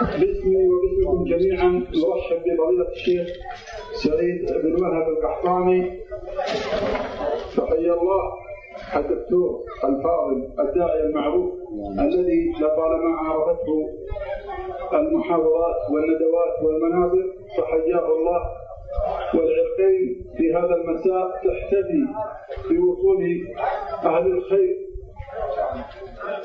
باسمي وباسمكم جميعا نرحب بفضيلة الشيخ سعيد بن وهب القحطاني. فحيا الله الدكتور الفاضل الداعية المعروف الذي لطالما عرفته المحاضرات والندوات والمناظر فحياه الله. والعرقين في هذا المساء تحتفي بوصول أهل الخير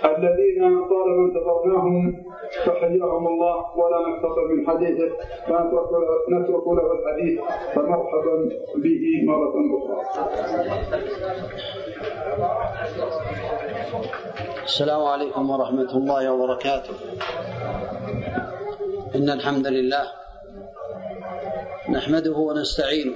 الذين طالما انتظرناهم فحياهم الله ولا نقتصر من حديثه فنترك له الحديث فمرحبا به مرة أخرى. السلام عليكم ورحمة الله وبركاته. إن الحمد لله نحمده ونستعينه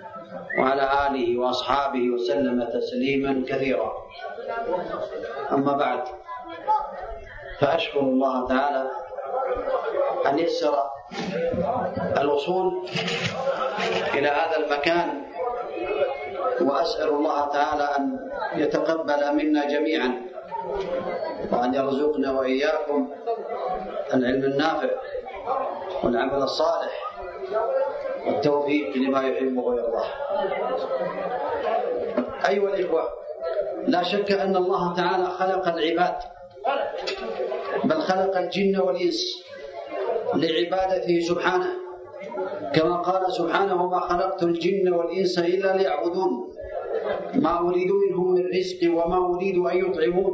وعلى آله وأصحابه وسلم تسليما كثيرا. أما بعد فأشكر الله تعالى أن يسر الوصول إلى هذا المكان وأسأل الله تعالى أن يتقبل منا جميعا وأن يرزقنا وإياكم العلم النافع والعمل الصالح. والتوفيق لما يحبه ويرضاه. أيها الإخوة لا شك أن الله تعالى خلق العباد بل خلق الجن والإنس لعبادته سبحانه. كما قال سبحانه ما خلقت الجن والإنس إلا ليعبدون. ما أريد منهم من رزق وما أريد أن يطعمون.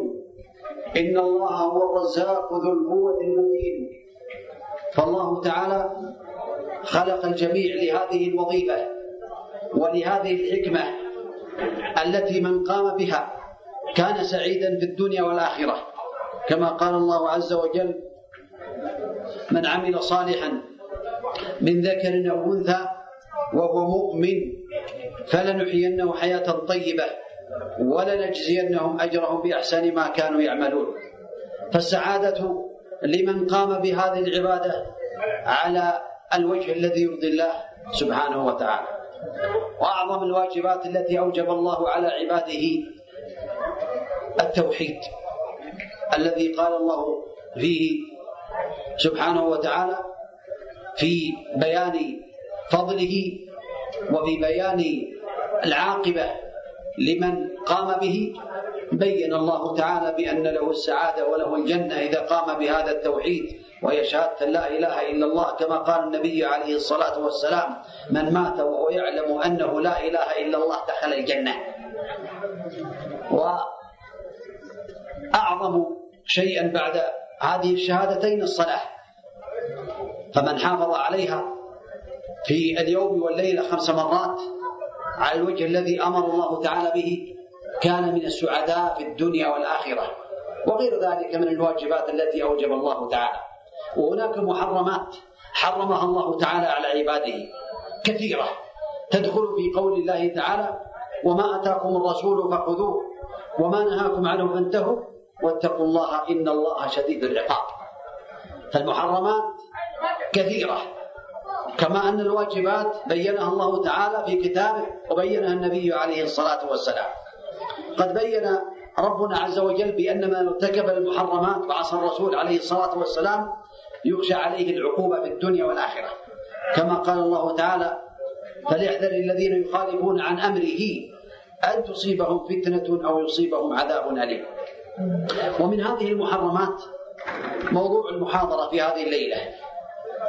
إن الله هو الرزاق ذو القوة المتين. فالله تعالى خلق الجميع لهذه الوظيفة ولهذه الحكمة التي من قام بها كان سعيدا في الدنيا والآخرة. كما قال الله عز وجل من عمل صالحا من ذكر أو أنثى وهو مؤمن فلنحيينه حياة طيبة ولنجزينهم أجرهم بأحسن ما كانوا يعملون. فالسعادة لمن قام بهذه العبادة على الوجه الذي يرضي الله سبحانه وتعالى. وأعظم الواجبات التي أوجب الله على عباده التوحيد الذي قال الله فيه سبحانه وتعالى في بيان فضله وفي بيان العاقبة لمن قام به بين الله تعالى بأن له السعادة وله الجنة إذا قام بهذا التوحيد وهي شهادة لا إله إلا الله كما قال النبي عليه الصلاة والسلام من مات وهو يعلم أنه لا إله إلا الله دخل الجنة. وأعظم شيئا بعد هذه الشهادتين الصلاة فمن حافظ عليها في اليوم والليلة خمس مرات على الوجه الذي أمر الله تعالى به كان من السعداء في الدنيا والآخرة وغير ذلك من الواجبات التي أوجب الله تعالى. وهناك محرمات حرمها الله تعالى على عباده كثيرة. تدخل في قول الله تعالى وما أتاكم الرسول فخذوه وما نهاكم عنه فانتهوا واتقوا الله إن الله شديد العقاب. فالمحرمات كثيرة كما أن الواجبات بينها الله تعالى في كتابه وبينها النبي عليه الصلاة والسلام. قد بين ربنا عز وجل بأن من ارتكب المحرمات وعصى الرسول عليه الصلاة والسلام يخشى عليه العقوبة في الدنيا والآخرة. كما قال الله تعالى فليحذر الذين يخالفون عن أمره أن تصيبهم فتنة أو يصيبهم عذاب أليم. ومن هذه المحرمات موضوع المحاضرة في هذه الليلة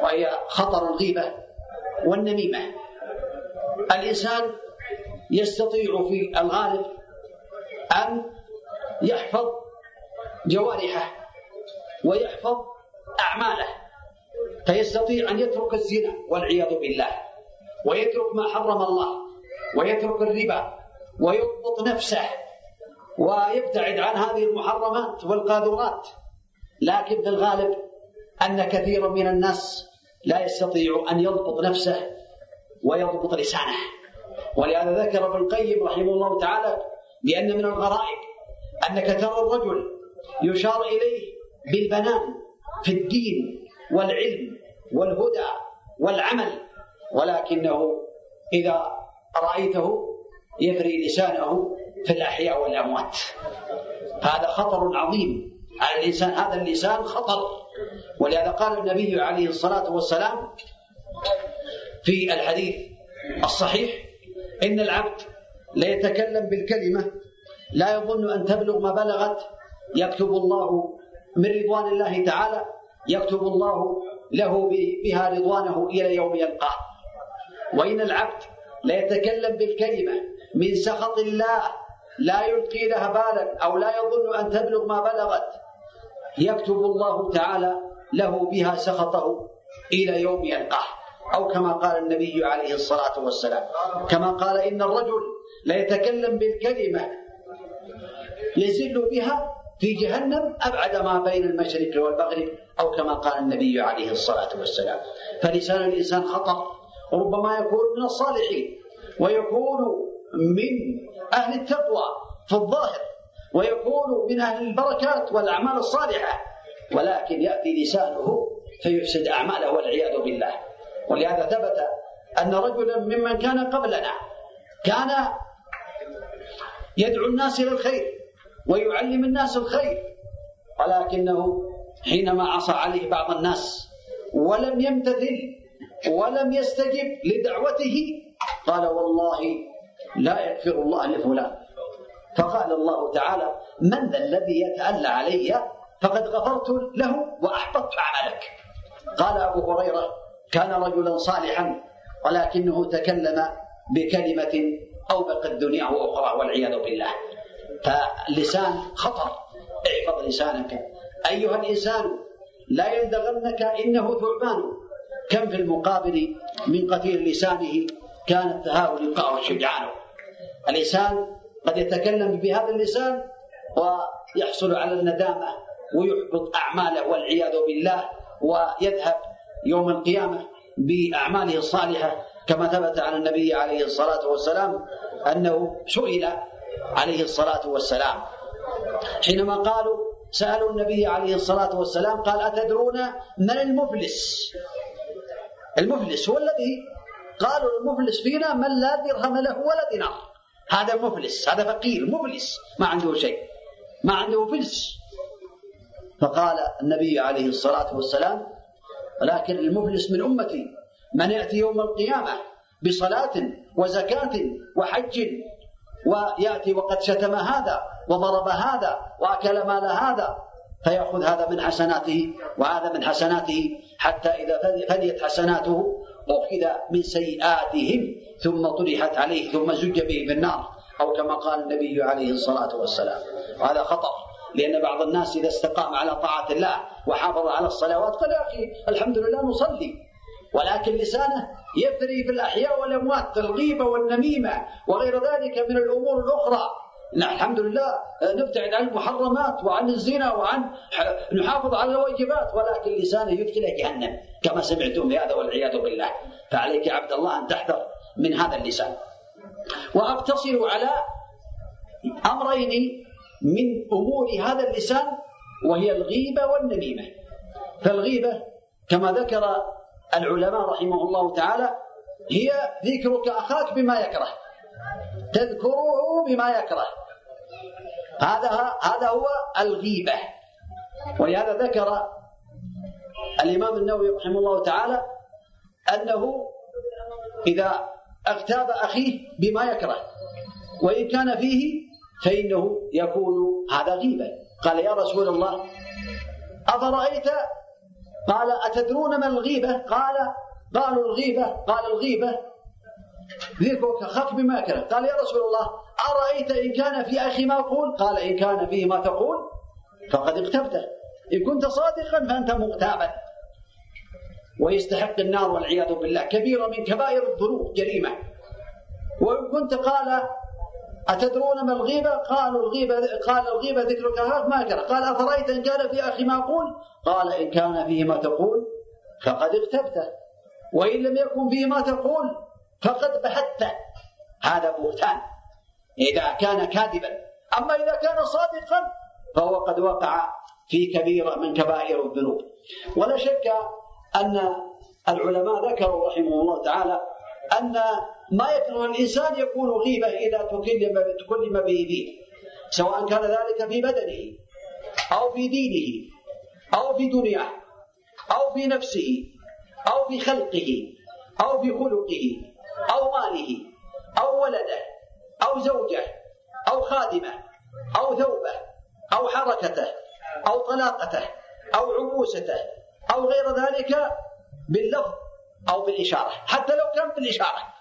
وهي خطر الغيبة والنميمة. الإنسان يستطيع في الغالب أن يحفظ جوارحه ويحفظ أعماله فيستطيع أن يترك الزنا والعياذ بالله ويترك ما حرم الله ويترك الربا ويضبط نفسه ويبتعد عن هذه المحرمات والقاذورات. لكن في الغالب أن كثيرا من الناس لا يستطيع أن يضبط نفسه ويضبط لسانه. ولهذا ذكر ابن القيم رحمه الله تعالى بأن من الغرائب أنك ترى الرجل يشار إليه بالبنان في الدين والعلم والهدى والعمل ولكنه إذا رأيته يفري لسانه في الأحياء والأموات. هذا خطر عظيم. على الإنسان هذا اللسان خطر. ولهذا قال النبي عليه الصلاة والسلام في الحديث الصحيح إن العبد ليتكلم بالكلمة. لا يظن أن تبلغ ما بلغت. يكتب الله من رضوان الله تعالى. يكتب الله له بها رضوانه إلى يوم يلقاه. وإن العبد ليتكلم بالكلمة من سخط الله لا يلقي لها بالا أو لا يظن أن تبلغ ما بلغت يكتب الله تعالى له بها سخطه إلى يوم يلقاه. أو كما قال النبي عليه الصلاة والسلام كما قال إن الرجل ليتكلم بالكلمة. يزل بها في جهنم أبعد ما بين المشرق والمغرب أو كما قال النبي عليه الصلاة والسلام. فلسان الإنسان خطر وربما يكون من الصالحين ويكون من أهل التقوى في الظاهر ويكون من أهل البركات والأعمال الصالحة. ولكن يأتي لسانه فيفسد أعماله والعياذ بالله. ولهذا ثبت أن رجلا ممن كان قبلنا كان يدعو الناس إلى الخير ويعلم الناس الخير. ولكنه حينما عصى عليه بعض الناس ولم يمتثل ولم يستجب لدعوته قال والله لا يغفر الله لفلان. فقال الله تعالى من ذا الذي يتألى علي فقد غفرت له وأحبطت عملك. قال أبو هريرة كان رجلا صالحا ولكنه تكلم بكلمة أوبقت دنياه وأخرى والعياذ بالله. فاللسان خطر. احفظ لسانك. أيها الإنسان لا يلدغنك إنه ثعبان. كم في المقابل من قتيل لسانه كان التهاون يلقاه الشجعان الإنسان قد يتكلم بهذا اللسان ويحصل على الندامة ويحبط أعماله والعياذ بالله ويذهب يوم القيامة بأعماله الصالحة كما ثبت عن النبي عليه الصلاة والسلام أنه سئل عليه الصلاة والسلام. حينما قالوا سألوا النبي عليه الصلاة والسلام قال أتدرون من المفلس؟ المفلس هو الذي قالوا المفلس فينا من لا درهم له ولا دينار. هذا مفلس هذا فقير مفلس ما عنده شيء ما عنده فلس. فقال النبي عليه الصلاة والسلام ولكن المفلس من أمتي. من يأتي يوم القيامة بصلاة وزكاة وحج ويأتي وقد شتم هذا وضرب هذا وأكل مال هذا فيأخذ هذا من حسناته وهذا من حسناته حتى إذا فديت حسناته أخذ من سيئاتهم ثم طرحت عليه ثم زج به في النار أو كما قال النبي عليه الصلاة والسلام. وهذا خطر لأن بعض الناس إذا استقام على طاعة الله وحافظ على الصلوات قال يا أخي الحمد لله نصلي. ولكن لسانه يثري في الأحياء والأموات الغيبة والنميمة وغير ذلك من الأمور الأخرى. الحمد لله نبتعد عن المحرمات وعن الزنا وعن نحافظ على الواجبات ولكن لسانه يدخل جهنم كما سمعتم بهذا والعياذ بالله. فعليك يا عبد الله أن تحذر من هذا اللسان. وأقتصر على أمرين من أمور هذا اللسان وهي الغيبة والنميمة. فالغيبة كما ذكر العلماء رحمه الله تعالى هي ذكرك أخاك بما يكره تذكره بما يكره. هذا هذا هو الغيبة. ولهذا ذكر الإمام النووي رحمه الله تعالى أنه إذا اغتاب أخيه بما يكره وإن كان فيه فإنه يكون هذا غيبة قال يا رسول الله أفرأيت قال أتدرون ما الغيبة؟ قال قالوا الغيبة قال الغيبة. أخاك بما يكره قال يا رسول الله أرأيت إن كان في أخي ما أقول؟ قال إن كان فيه ما تقول فقد اغتبته إن كنت صادقا فأنت مغتابا. ويستحق النار والعياذ بالله. كبيرة من كبائر الذنوب جريمة. وإن كنت قال أتدرون ما الغيبة؟ قالوا الغيبة قال الغيبة ذكرك هذا ما كره قال أفرأيت إن كان في أخي ما أقول؟ قال إن كان فيه ما تقول فقد اغتبته وإن لم يكن فيه ما تقول فقد بحثته هذا بهتان. إذا كان كاذبا. أما إذا كان صادقا فهو قد وقع في كبيرة من كبائر الذنوب. ولا شك أن العلماء ذكروا رحمه الله تعالى أن ما يكره الإنسان يكون غيبة إذا تكلم تكلم به. فيه سواء كان ذلك في بدنه أو في دينه أو في دنياه أو في نفسه أو في خلقه أو في خلقه أو ماله أو ولده أو زوجه أو خادمه أو ثوبه أو حركته أو طلاقته أو عبوسته أو غير ذلك باللفظ أو بالإشارة. حتى لو كان بالإشارة.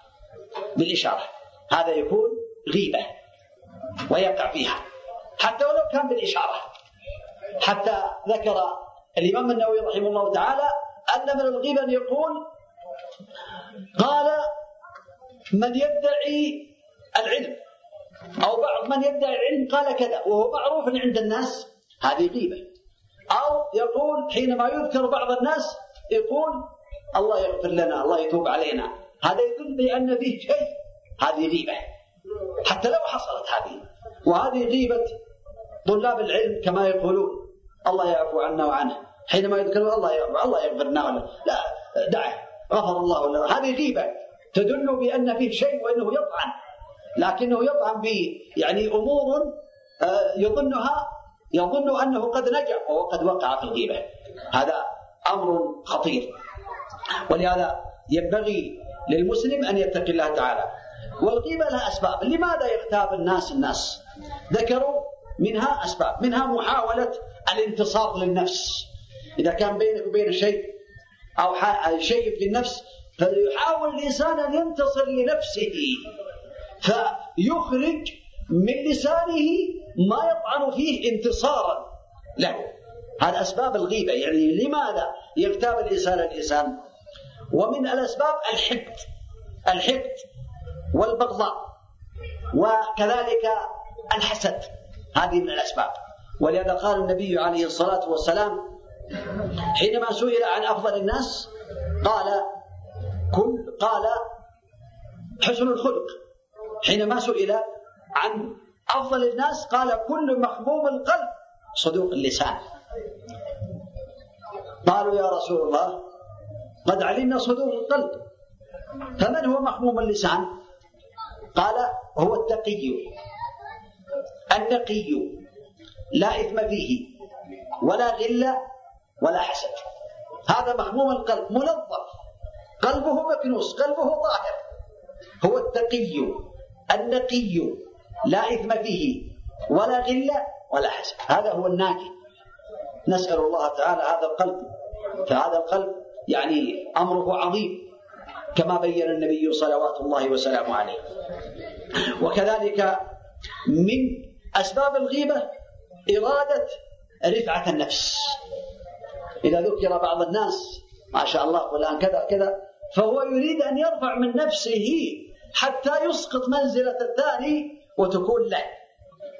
بالإشارة. هذا يكون غيبة ويقع فيها. حتى ولو كان بالإشارة. حتى ذكر الإمام النووي رحمه الله تعالى أن من الغيبة أن يقول قال من يدعي العلم أو بعض من يدعي العلم قال كذا وهو معروف عند الناس. هذه غيبة. أو يقول حينما يذكر بعض الناس يقول الله يغفر لنا الله يتوب علينا. هذا يدل بأن فيه شيء. هذه غيبة. حتى لو حصلت هذه. وهذه غيبة طلاب العلم كما يقولون. الله يعفو عنا وعنه. حينما يذكرون الله الله يغفر لنا ولا لا دعه. غفر الله لنا هذه غيبة. تدل بأن فيه شيء وأنه يطعن. لكنه يطعن في يعني أمور آه، يظنها يظن أنه قد نجا وهو قد وقع في الغيبة. هذا أمر خطير. ولهذا ينبغي للمسلم أن يتقي الله تعالى. والغيبة لها أسباب. لماذا يغتاب الناس الناس؟ ذكروا منها أسباب. منها محاولة الانتصار للنفس. إذا كان بينك وبين شيء أو شيء في النفس فيحاول الإنسان أن ينتصر لنفسه. فيخرج من لسانه ما يطعن فيه انتصارا له. هذا أسباب الغيبة. يعني لماذا يغتاب الإنسان الإنسان؟ ومن الأسباب الحقد الحقد والبغضاء وكذلك الحسد. هذه من الأسباب. ولهذا قال النبي عليه الصلاة والسلام حينما سئل عن أفضل الناس قال كل قال حسن الخلق. حينما سئل عن أفضل الناس قال كل محبوب القلب صدوق اللسان. قالوا يا رسول الله قد علمنا صدور القلب. فمن هو محموم اللسان؟ قال هو التقي. النقي. لا إثم فيه ولا غل ولا حسد. هذا محموم القلب منظف قلبه مكنوس قلبه طاهر هو التقي. النقي. لا إثم فيه ولا غل ولا حسد. هذا هو الناجي نسأل الله تعالى هذا القلب. فهذا القلب يعني أمره عظيم كما بين النبي صلوات الله وسلامه عليه. وكذلك من أسباب الغيبة إرادة رفعة النفس. إذا ذكر بعض الناس ما شاء الله فلان كذا كذا فهو يريد أن يرفع من نفسه حتى يسقط منزلة الثاني وتكون له.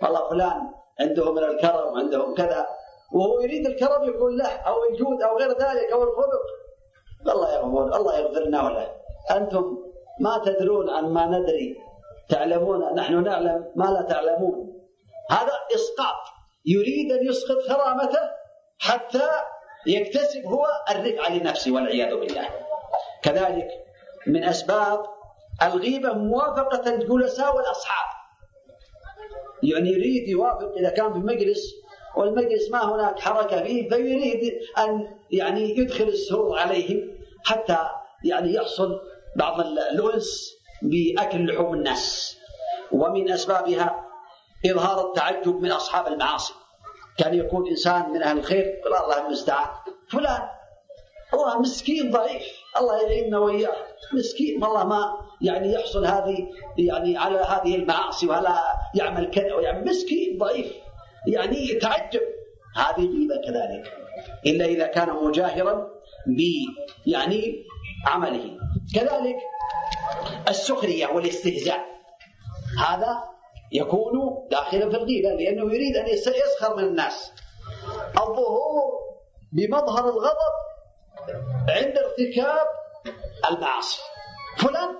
والله فلان عنده من الكرم عندهم كذا وهو يريد الكرم يكون له أو الجود أو غير ذلك أو الخلق الله يغفر الله يغفر لنا وله أنتم ما تدرون عن ما ندري تعلمون نحن نعلم ما لا تعلمون. هذا إسقاط. يريد أن يسقط كرامته حتى يكتسب هو الرفعة لنفسه والعياذ بالله. كذلك من أسباب الغيبة موافقة الجلساء والأصحاب. يعني يريد يوافق إذا كان في مجلس والمجلس ما هناك حركة فيه فيريد أن يعني يدخل السرور عليهم حتى يعني يحصل بعض الأنس بأكل لحوم الناس. ومن أسبابها إظهار التعجب من أصحاب المعاصي. كان يقول إنسان من أهل الخير قل الله المستعان فلان الله مسكين ضعيف. الله يعيننا وإياه. مسكين. والله ما يعني يحصل هذه يعني على هذه المعاصي ولا يعمل كذا ويعمل مسكين ضعيف. يعني يتعجب. هذه غيبة كذلك. إلا إذا كان مجاهرا ب يعني عمله. كذلك السخرية والاستهزاء. هذا يكون داخلا في الغيبة لأنه يريد أن يسخر من الناس. الظهور بمظهر الغضب عند ارتكاب المعاصي. فلان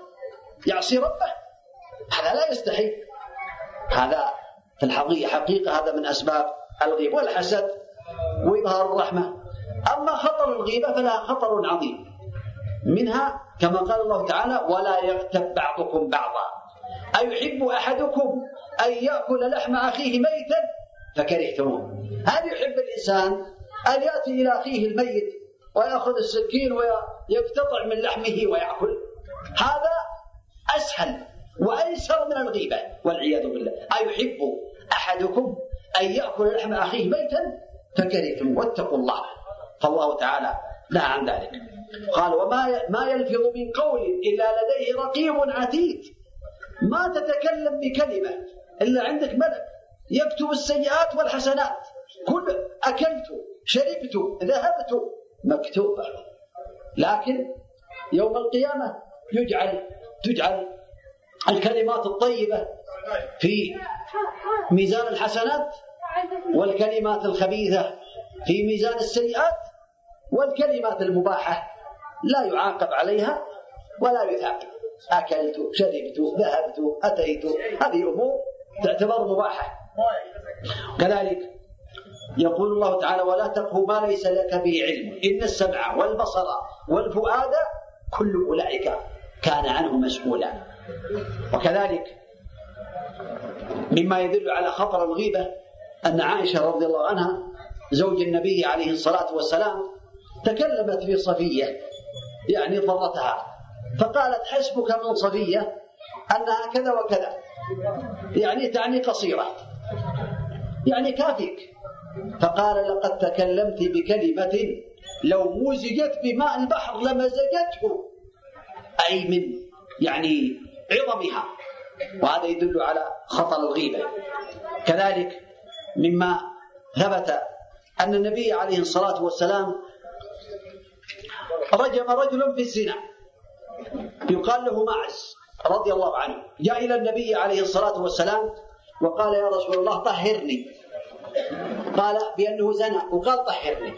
يعصي ربه. هذا لا يستحي هذا في الحقيقة حقيقة هذا من أسباب الغيبة والحسد وإظهار الرحمة. أما خطر الغيبة فلها خطر عظيم. منها كما قال الله تعالى ولا يغتب بعضكم بعضا. أيحب أحدكم أن يأكل لحم أخيه ميتا؟ فكرهتموه. هل يحب الإنسان أن يأتي إلى أخيه الميت ويأخذ السكين ويقتطع من لحمه ويأكل؟ هذا أسهل. وأيسر من الغيبة والعياذ بالله. أيحب أحدكم أن يأكل لحم أخيه ميتا؟ فكرهتم واتقوا الله. فالله تعالى نهى عن ذلك. قال وما ما يلفظ من قول إلا لديه رقيب عتيد. ما تتكلم بكلمة إلا عندك ملك. يكتب السيئات والحسنات. كل أكلت شربت ذهبت مكتوبة. لكن يوم القيامة يجعل تجعل الكلمات الطيبة في ميزان الحسنات والكلمات الخبيثة في ميزان السيئات والكلمات المباحة. لا يعاقب عليها ولا يثاب أكلت شربت ذهبت أتيت. هذه أمور تعتبر مباحة. كذلك يقول الله تعالى ولا تقف ما ليس لك به علم. إن السمع والبصر والفؤاد كل أولئك كان عنه مسؤولا. وكذلك مما يدل على خطر الغيبة أن عائشة رضي الله عنها زوج النبي عليه الصلاة والسلام تكلمت في صفية يعني ضرتها فقالت حسبك من صفية أنها كذا وكذا يعني تعني قصيرة يعني كافيك. فقال لقد تكلمت بكلمة لو مزجت بماء البحر لمزجته. أي من يعني عظمها. وهذا يدل على خطر الغيبة. كذلك مما ثبت أن النبي عليه الصلاة والسلام رجم رجل في الزنا. يقال له معز رضي الله عنه. جاء إلى النبي عليه الصلاة والسلام وقال يا رسول الله طهرني. قال بأنه زنى. وقال طهرني.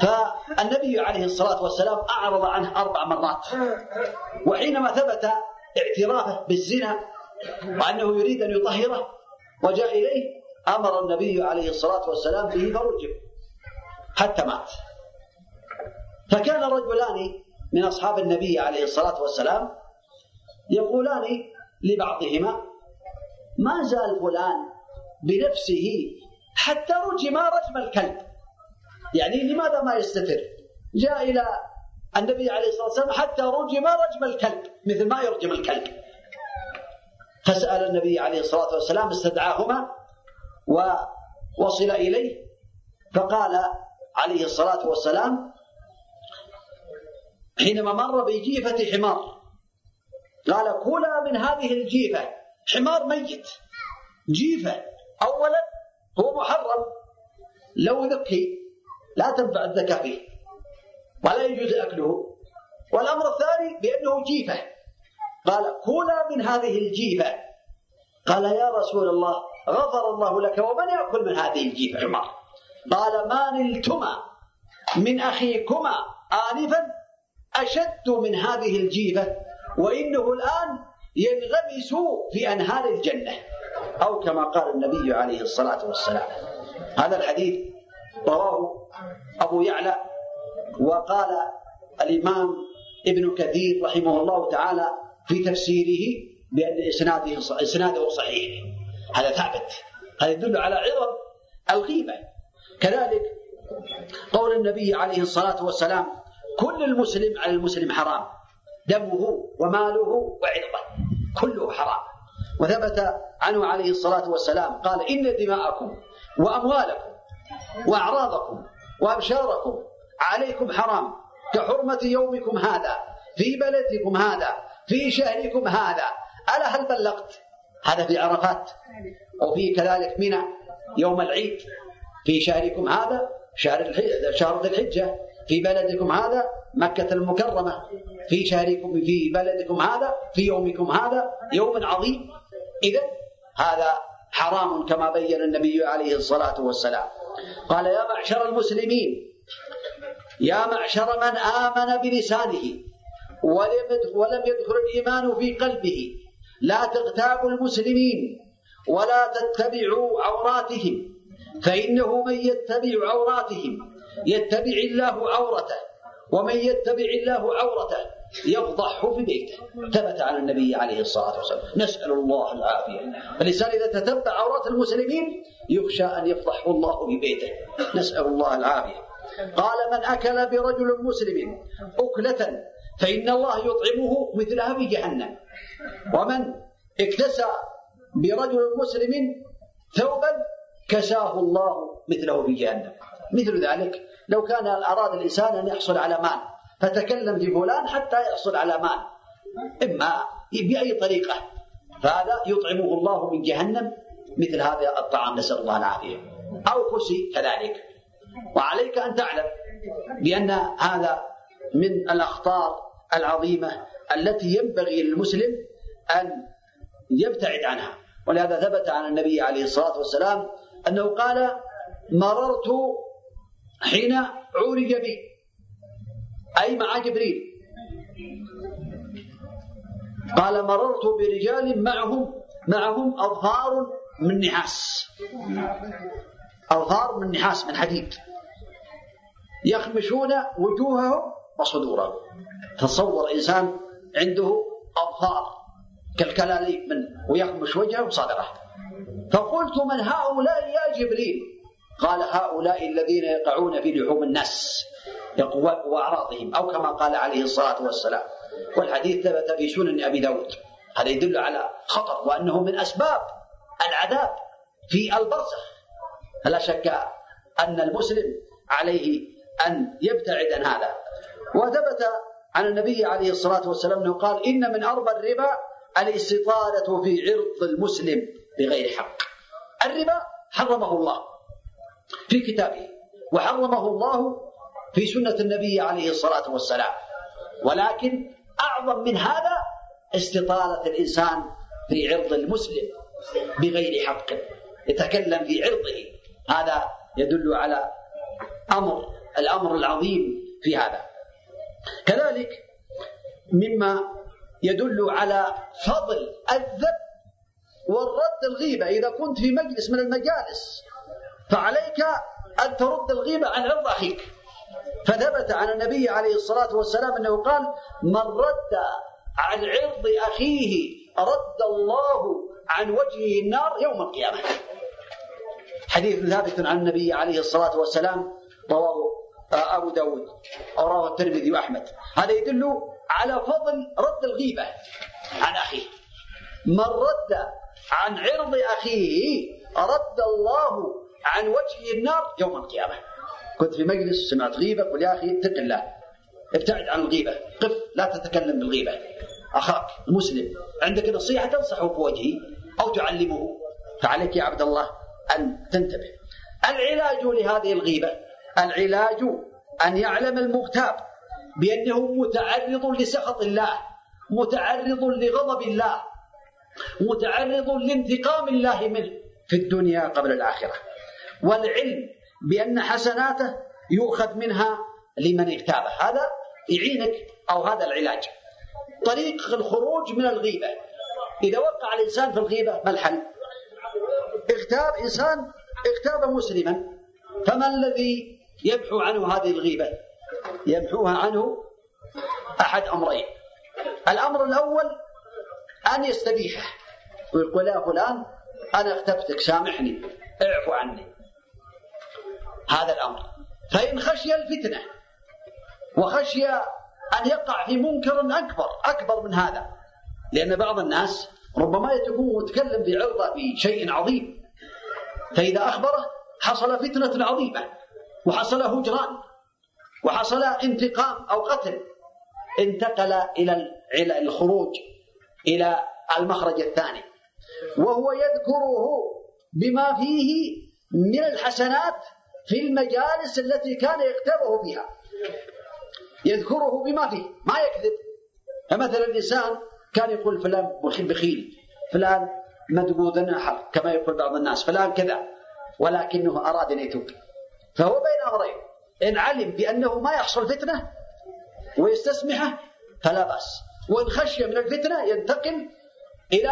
فالنبي عليه الصلاة والسلام أعرض عنه أربع مرات. وحينما ثبت اعترافه بالزنا وأنه يريد أن يطهره وجاء إليه أمر النبي عليه الصلاة والسلام به فرجم حتى مات. فكان رجلان من أصحاب النبي عليه الصلاة والسلام يقولان لبعضهما ما زال فلان بنفسه حتى رجم رجم الكلب. يعني لماذا ما يستتر؟ جاء إلى النبي عليه الصلاة والسلام حتى رجم رجم الكلب مثل ما يرجم الكلب. فسأل النبي عليه الصلاة والسلام استدعاهما ووصل إليه. فقال عليه الصلاة والسلام حينما مر بجيفة حمار قال كلا من هذه الجيفة. حمار ميت. جيفة أولا هو محرم. لو ذكي لا تنفع الزكاة فيه. ولا يجوز أكله. والأمر الثاني بأنه جيفة قال كلا من هذه الجيفة قال يا رسول الله غفر الله لك ومن يأكل من هذه الجيفة حمار قال ما نلتما من أخيكما آنفا أشد من هذه الجيفة وإنه الآن ينغمس في أنهار الجنة. أو كما قال النبي عليه الصلاة والسلام. هذا الحديث رواه أبو يعلى وقال الإمام ابن كثير رحمه الله تعالى في تفسيره بأن إسناده إسناده صحيح. هذا ثابت. هذا يدل على عظم الغيبة. كذلك قول النبي عليه الصلاة والسلام كل المسلم على المسلم حرام. دمه وماله وعرضه. كله حرام. وثبت عنه عليه الصلاة والسلام قال إن دماءكم وأموالكم وأعراضكم وأبشاركم عليكم حرام كحرمة يومكم هذا في بلدكم هذا في شهركم هذا. ألا هل بلغت؟ هذا في عرفات. وفي كذلك منى يوم العيد في شهركم هذا شهر شهر ذي الحجة. في بلدكم هذا مكة المكرمة. في شهركم في بلدكم هذا في يومكم هذا يوم عظيم. إذا هذا حرام كما بين النبي عليه الصلاة والسلام. قال يا معشر المسلمين يا معشر من آمن بلسانه ولم يدخل الإيمان في قلبه لا تغتابوا المسلمين ولا تتبعوا عوراتهم فإنه من يتبع عوراتهم يتبع الله عورته ومن يتبع الله عورته. يفضحه في بيته. ثبت عن النبي عليه الصلاة والسلام. نسأل الله العافية. الإنسان إذا تتبع عورات المسلمين يخشى أن يفضحه الله في بيته. نسأل الله العافية. قال من أكل برجل مسلم أكلة فإن الله يطعمه مثلها في جهنم. ومن اكتسى برجل مسلم ثوبا كساه الله مثله في جهنم. مثل ذلك لو كان أراد الإنسان أن يحصل على مال فتكلم في فلان حتى يحصل على مال. إما بأي طريقة. فهذا يطعمه الله من جهنم مثل هذا الطعام نسأل الله العافية. أو كسي كذلك. وعليك أن تعلم بأن هذا من الأخطار العظيمة التي ينبغي للمسلم أن يبتعد عنها. ولهذا ثبت عن النبي عليه الصلاة والسلام أنه قال مررت حين عورج بي. أي مع جبريل. قال مررت برجال معهم معهم أظهار من نحاس. أظهار من نحاس من حديد. يخمشون وجوههم وصدورهم. تصور إنسان عنده أظهار كالكلاليب من ويخمش وجهه وصدره فقلت من هؤلاء يا جبريل؟ قال هؤلاء الذين يقعون في لحوم الناس وأعراضهم أو كما قال عليه الصلاة والسلام. والحديث ثبت في سنن أبي داود. هذا يدل على خطر وأنه من أسباب العذاب في البرزخ. فلا شك أن المسلم عليه أن يبتعد عن هذا. وثبت عن النبي عليه الصلاة والسلام أنه قال إن من أربى الربا الاستطالة في عرض المسلم بغير حق. الربا حرمه الله. في كتابه. وحرمه الله في سنة النبي عليه الصلاة والسلام. ولكن أعظم من هذا استطالة الإنسان في عرض المسلم بغير حق. يتكلم في عرضه. هذا يدل على أمر الأمر العظيم في هذا. كذلك مما يدل على فضل الذب والرد الغيبة. إذا كنت في مجلس من المجالس فعليك أن ترد الغيبة عن عرض أخيك. فثبت عن النبي عليه الصلاة والسلام أنه قال من رد عن عرض أخيه رد الله عن وجهه النار يوم القيامة. حديث ثابت عن النبي عليه الصلاة والسلام رواه أبو داود رواه الترمذي وأحمد. هذا يدل على فضل رد الغيبة عن أخيه. من رد عن عرض أخيه رد الله عن وجهه النار يوم القيامة. كنت في مجلس سمعت غيبة قل يا أخي اتق الله. ابتعد عن الغيبة. قف لا تتكلم بالغيبة. أخاك المسلم عندك نصيحة تنصحه في وجهه أو تعلمه. فعليك يا عبد الله أن تنتبه. العلاج لهذه الغيبة العلاج أن يعلم المغتاب بأنه متعرض لسخط الله متعرض لغضب الله متعرض لانتقام الله منه في الدنيا قبل الآخرة. والعلم بأن حسناته يؤخذ منها لمن اغتابه. هذا يعينك أو هذا العلاج. طريق الخروج من الغيبة. إذا وقع الإنسان في الغيبة ما الحل؟ اغتاب إنسان اغتاب مسلما. فما الذي يمحو عنه هذه الغيبة؟ يمحوها عنه أحد أمرين. الأمر الأول أن يستبيحه ويقول يا فلان أنا اغتبتك سامحني اعفو عني. هذا الأمر. فإن خشي الفتنة وخشي أن يقع في منكر أكبر أكبر من هذا. لأن بعض الناس ربما يكون متكلم في عرضة في شيء عظيم. فإذا أخبره حصل فتنة عظيمة وحصل هجران وحصل انتقام أو قتل. انتقل إلى الخروج إلى المخرج الثاني. وهو يذكره بما فيه من الحسنات في المجالس التي كان يغتابه فيها يذكره بما فيه. ما يكذب. فمثلا الإنسان كان يقول فلان بخيل فلان مدبوذ نحر كما يقول بعض الناس فلان كذا ولكنه أراد أن يتوب. فهو بين أمرين. إن علم بأنه ما يحصل فتنة ويستسمحه فلا بأس. وإن خشي من الفتنة ينتقل إلى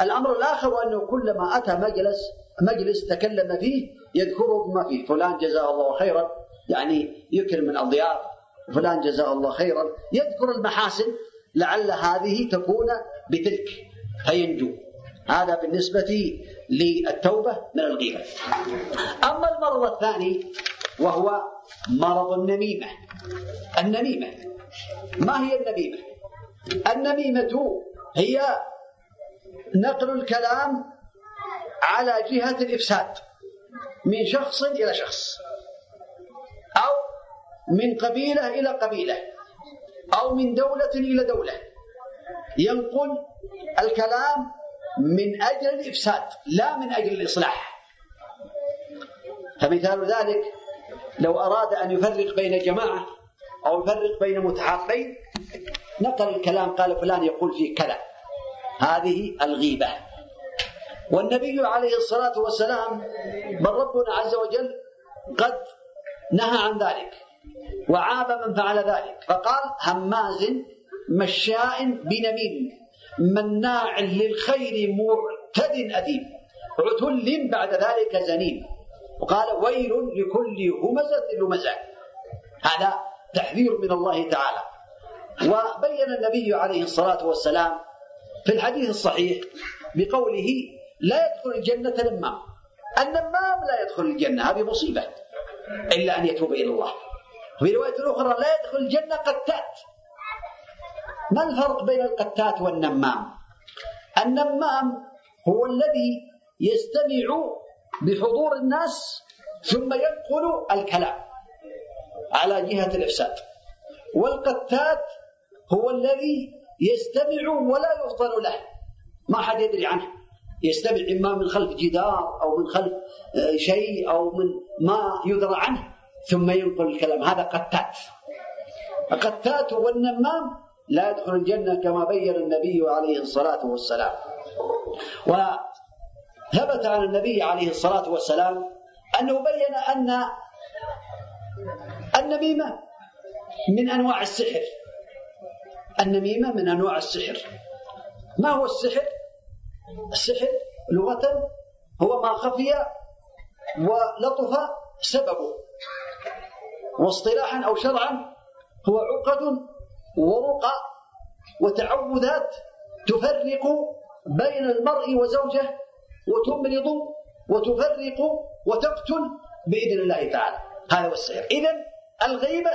الأمر الآخر وأنه كلما أتى مجلس مجلس تكلم فيه يذكره بما فيه فلان جزاه الله خيرا يعني يكرم الأضياف فلان جزاه الله خيرا يذكر المحاسن لعل هذه تكون بتلك فينجو. هذا بالنسبة للتوبة من الغيبة. أما المرض الثاني وهو مرض النميمة. النميمة. ما هي النميمة؟ النميمة هي نقل الكلام على جهة الإفساد من شخص إلى شخص أو من قبيلة إلى قبيلة أو من دولة إلى دولة. ينقل الكلام من أجل الإفساد لا من أجل الإصلاح. فمثال ذلك لو أراد أن يفرق بين جماعة أو يفرق بين متحابين نقل الكلام قال فلان يقول فيه كذا. هذه الغيبة. والنبي عليه الصلاة والسلام بل ربنا عز وجل قد نهى عن ذلك وعاب من فعل ذلك. فقال هماز مشاء بنميم مناع للخير معتد أثيم عتل بعد ذلك زنيم. وقال ويل لكل همزة لمزة. هذا تحذير من الله تعالى. وبين النبي عليه الصلاة والسلام في الحديث الصحيح بقوله لا يدخل الجنة نمام النمام لا يدخل الجنة هذه مصيبة. إلا أن يتوب إلى الله. وفي رواية أخرى لا يدخل الجنة قتات. ما الفرق بين القتات والنمام؟ النمام هو الذي يستمع بحضور الناس ثم ينقل الكلام على جهة الإفساد. والقتات هو الذي يستمع ولا يفطن له. ما حد يدري عنه. يستمع إما من خلف جدار أو من خلف آه، شيء أو من ما يدرى عنه ثم ينقل الكلام. هذا قتات. القتات والنمام لا يدخل الجنة كما بين النبي عليه الصلاة والسلام. وثبت عن النبي عليه الصلاة والسلام أنه بين أن النميمة من أنواع السحر. النميمة من أنواع السحر. ما هو السحر؟ السحر لغة هو ما خفي ولطف سببه. واصطلاحا أو شرعا هو عقد ورقى وتعوذات تفرق بين المرء وزوجه وتمرض وتفرق وتقتل بإذن الله تعالى. هذا هو السحر. إذا الغيبة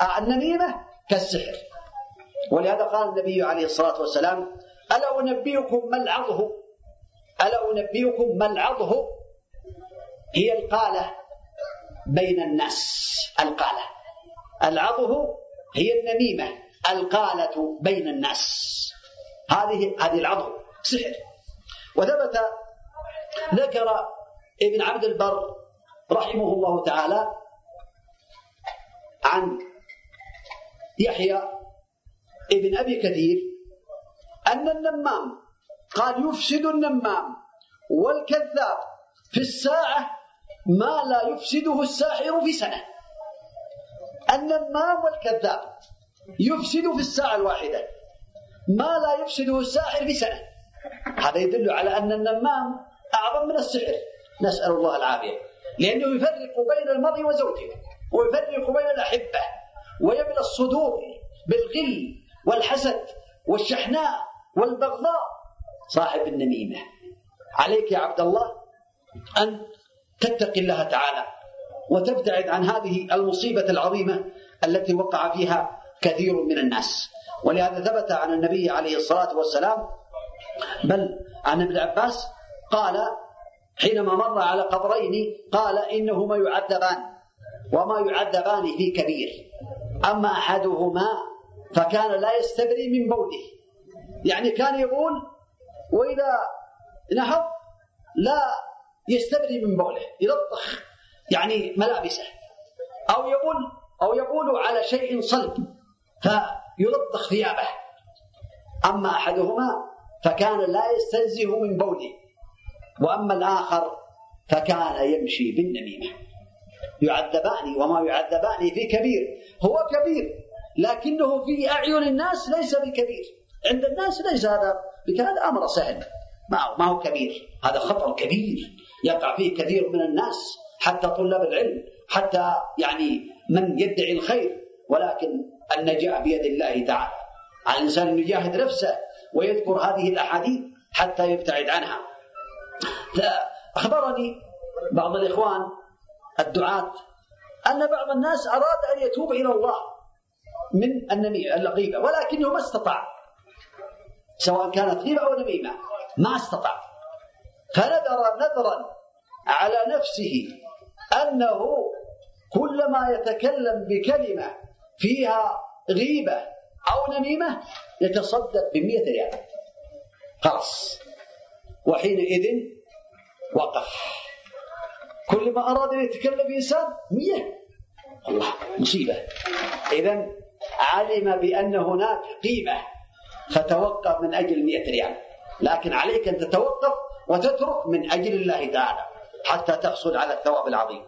آه، النميمة كالسحر. ولهذا قال النبي عليه الصلاة والسلام ألا أنبئكم ما العظه؟ ألا أنبئكم ما العظه؟ هي القالة بين الناس القالة. العظه هي النميمة القالة بين الناس. هذه هذه العظم سحر وثبت ذكر ابن عبد البر رحمه الله تعالى عن يحيى ابن أبي كثير ان النمام قال يفسد النمام والكذاب في الساعة ما لا يفسده الساحر في سنة. النمام والكذاب يفسد في الساعة الواحدة ما لا يفسده الساحر في سنة. هذا يدل على أن النمام أعظم من السحر. نسأل الله العافية. لأنه يفرق بين المرء وزوجه ويفرق بين الأحبة ويملى الصدور بالغل والحسد والشحناء. والبغضاء صاحب النميمة. عليك يا عبد الله أن تتقي الله تعالى وتبتعد عن هذه المصيبة العظيمة التي وقع فيها كثير من الناس. ولهذا ثبت عن النبي عليه الصلاة والسلام بل عن ابن عباس قال حينما مر على قبرين قال إنهما يعذبان وما يعذبان في كبير. أما أحدهما فكان لا يستبري من بوله يعني كان يقول وإذا نهض لا يستبري من بوله يلطخ يعني ملابسه. أو يقول أو يقول على شيء صلب فيلطخ ثيابه. أما أحدهما فكان لا يستنزه من بوله وأما الآخر فكان يمشي بالنميمة. يعذبان وما يعذبان في كبير هو كبير لكنه في أعين الناس ليس بكبير. عند الناس ليس هذا هذا أمر سهل. ما هو, ما هو كبير. هذا خطر كبير. يقع فيه كثير من الناس حتى طلاب العلم حتى يعني من يدعي الخير. ولكن النجاة بيد الله تعالى. على الإنسان أن يجاهد نفسه ويذكر هذه الأحاديث حتى يبتعد عنها. أخبرني بعض الإخوان الدعاة أن بعض الناس أراد أن يتوب إلى الله من النميمة الغيبة ولكنه ما استطاع. سواء كانت غيبة أو نميمة. ما استطاع. فنذر نذرا على نفسه أنه كلما يتكلم بكلمة فيها غيبة أو نميمة يتصدق بمئة ريال. خلاص. وحينئذ وقف. كل ما أراد أن يتكلم إنسان مئة. الله مصيبة. إذا علم بأن هناك قيمة. فتوقف من أجل مئة ريال. لكن عليك أن تتوقف وتترك من أجل الله تعالى حتى تحصل على الثواب العظيم.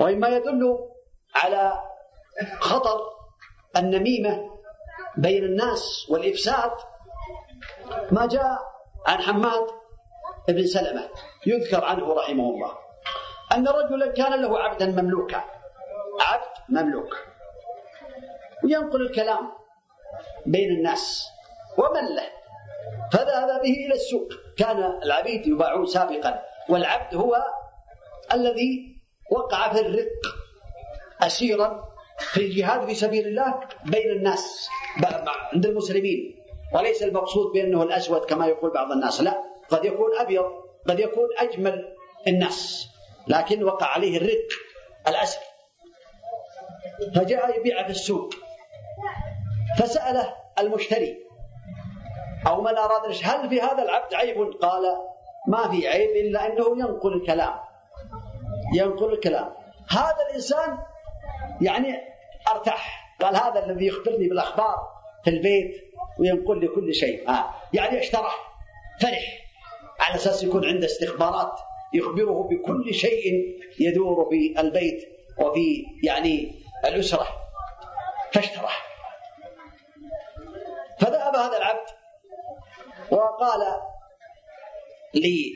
ومما يدل على خطر النميمة بين الناس والإفساد. ما جاء عن حماد بن سلمة يذكر عنه رحمه الله أن رجلا كان له عبدا مملوكا. عبد مملوك وينقل الكلام بين الناس. ومن له. فذهب به إلى السوق. كان العبيد يباعون سابقا والعبد هو الذي وقع في الرق أسيرا في الجهاد في سبيل الله بين الناس عند المسلمين. وليس المقصود بأنه الأسود كما يقول بعض الناس لا. قد يكون أبيض قد يكون أجمل الناس لكن وقع عليه الرق الأسد. فجاء يبيع في السوق. فسأله المشتري أو من أراد هل في هذا العبد عيب؟ قال ما في عيب إلا أنه ينقل الكلام. ينقل الكلام. هذا الإنسان يعني أرتاح. قال هذا الذي يخبرني بالأخبار في البيت وينقل لي كل شيء. آه. يعني اشترح فرح. على أساس يكون عنده استخبارات يخبره بكل شيء يدور في البيت وفي يعني الأسرة. فاشترح. فذهب هذا العبد وقال لي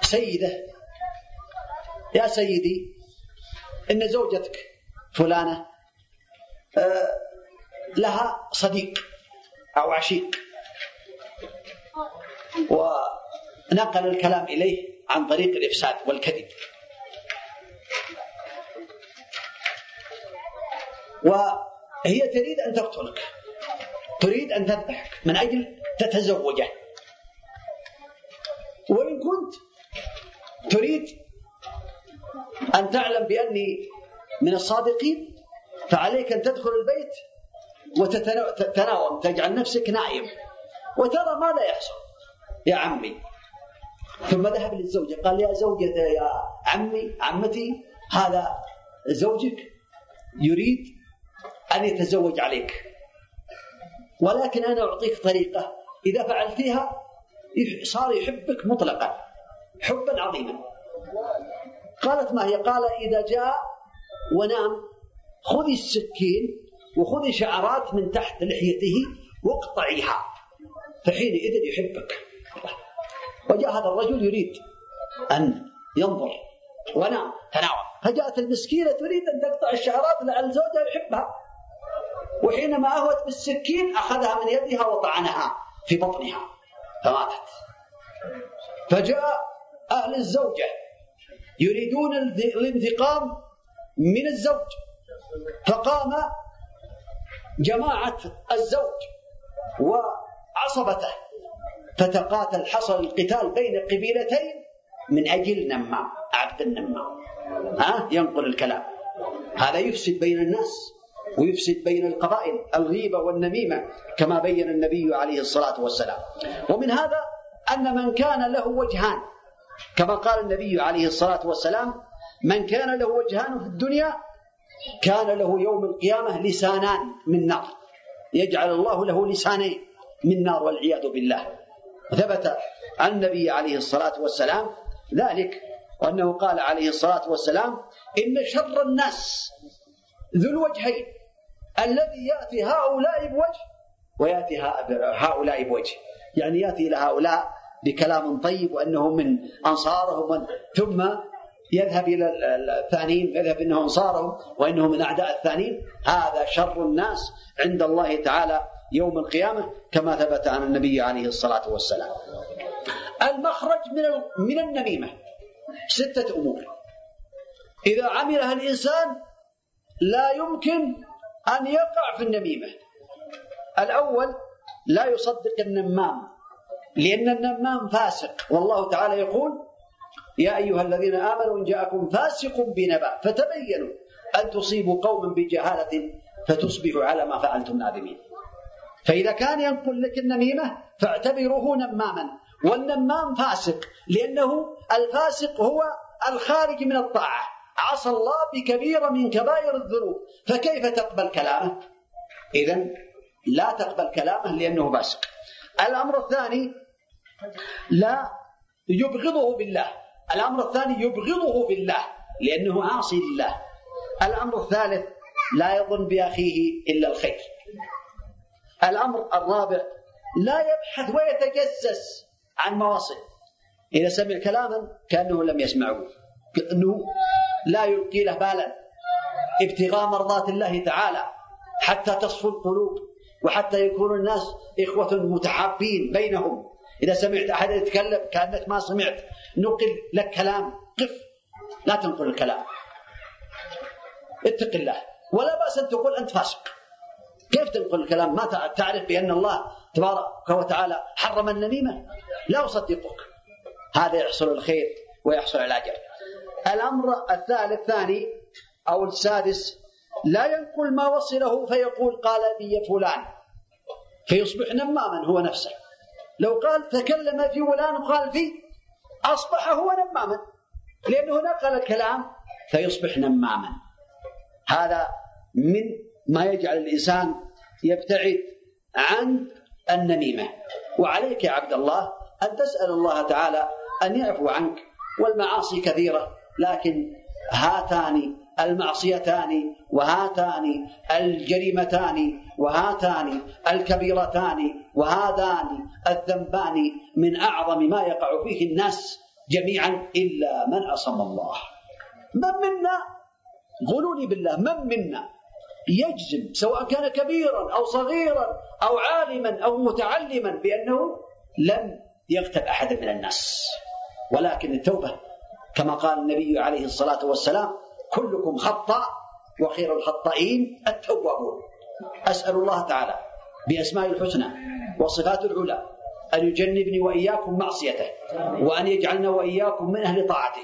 سيده يا سيدي إن زوجتك فلانة آه، لها صديق أو عشيق. ونقل الكلام إليه عن طريق الإفساد والكذب. وهي تريد أن تقتلك. تريد أن تذبحك من أجل تتزوجه. وإن كنت تريد أن تعلم بأني من الصادقين فعليك أن تدخل البيت وتتناوم تجعل نفسك نائم. وترى ماذا يحصل؟ يا عمي. ثم ذهب للزوجة قال يا زوجة يا عمي عمتي هذا زوجك يريد أن يتزوج عليك. ولكن أنا أعطيك طريقة. إذا فعلتيها صار يحبك مطلقا حبا عظيما. قالت ما هي؟ قال إذا جاء ونام خذي السكين وخذي شعرات من تحت لحيته واقطعيها. فحينئذ يحبك. وجاء هذا الرجل يريد أن ينظر. ونام تناوم فجاءت المسكينة تريد أن تقطع الشعرات لعل زوجها يحبها. وحينما أهوت بالسكين أخذها من يدها وطعنها في بطنها. فماتت فجاء أهل الزوجة يريدون الانتقام من الزوج. فقام جماعة الزوج وعصبته. فتقاتل حصل القتال بين قبيلتين من أجل نمام عبد النمام. ها؟ ينقل الكلام. هذا يفسد بين الناس. ويفسد بين القبائل الغيبة والنميمة كما بين النبي عليه الصلاة والسلام. ومن هذا أن من كان له وجهان كما قال النبي عليه الصلاة والسلام من كان له وجهان في الدنيا كان له يوم القيامة لسانان من نار. يجعل الله له لسانين من نار والعياذ بالله. ثبت عن النبي عليه الصلاة والسلام ذلك وأنه قال عليه الصلاة والسلام إن شر الناس ذو الوجهين الذي يأتي هؤلاء بوجه. ويأتي هؤلاء بوجه. يعني يأتي إلى هؤلاء بكلام طيب وأنه من أنصارهم ثم يذهب إلى الثانيين يذهب أنه أنصارهم وأنه من أعداء الثانيين. هذا شر الناس عند الله تعالى يوم القيامة كما ثبت عن النبي عليه الصلاة والسلام. المخرج من من النميمة. ستة أمور. إذا عملها الإنسان لا يمكن أن يقع في النميمة. الأول لا يصدق النمام لأن النمام فاسق. والله تعالى يقول يا أيها الذين آمنوا إن جاءكم فاسق بنبأ فتبينوا أن تصيبوا قوما بجهالة فتصبحوا على ما فعلتم نادمين. فإذا كان ينقل لك النميمة فاعتبروه نماما. والنمام فاسق لأنه الفاسق هو الخارج من الطاعة. عصى الله بكبيرة من كبائر الذنوب. فكيف تقبل كلامه؟ إذا لا تقبل كلامه لأنه فاسق الأمر الثاني لا يبغضه بالله. الأمر الثاني يبغضه بالله لأنه عاصي لله. الأمر الثالث لا يظن بأخيه إلا الخير. الأمر الرابع لا يبحث ويتجسس عن مواصل إذا سمع كلاما كأنه لم يسمعه كأنه لا يلقي له بالا. ابتغاء مرضات الله تعالى حتى تصفو القلوب وحتى يكون الناس إخوة متحابين بينهم. إذا سمعت أحد يتكلم كأنك ما سمعت نقل لك كلام. قف. لا تنقل الكلام. اتق الله. ولا بأس أن تقول أنت فاسق. كيف تنقل الكلام؟ ما تعرف بأن الله تبارك وتعالى حرم النميمة. لا أصدقك. هذا يحصل الخير ويحصل الأجر. الأمر الثالث الثاني أو السادس لا ينقل ما وصله فيقول قال لي فلان. فيصبح نماما هو نفسه. لو قال تكلم في فلان وقال في أصبح هو نماما. لأنه نقل الكلام فيصبح نماما. هذا من ما يجعل الإنسان يبتعد عن النميمة. وعليك يا عبد الله أن تسأل الله تعالى أن يعفو عنك والمعاصي كثيرة. لكن هاتان المعصيتان وهاتان الجريمتان وهاتان الكبيرتان وهذان الذنبان من أعظم ما يقع فيه الناس جميعا إلا من عصم الله. من منا؟ قولوا بالله من منا يجزم سواء كان كبيرا أو صغيرا أو عالما أو متعلما بأنه لم يغتب أحد من الناس ولكن التوبة كما قال النبي عليه الصلاة والسلام كلكم خطأ وخير الخطائين التوابون. أسأل الله تعالى بأسماء الحسنى وصفات العلى أن يجنبني وإياكم معصيته وأن يجعلنا وإياكم من أهل طاعته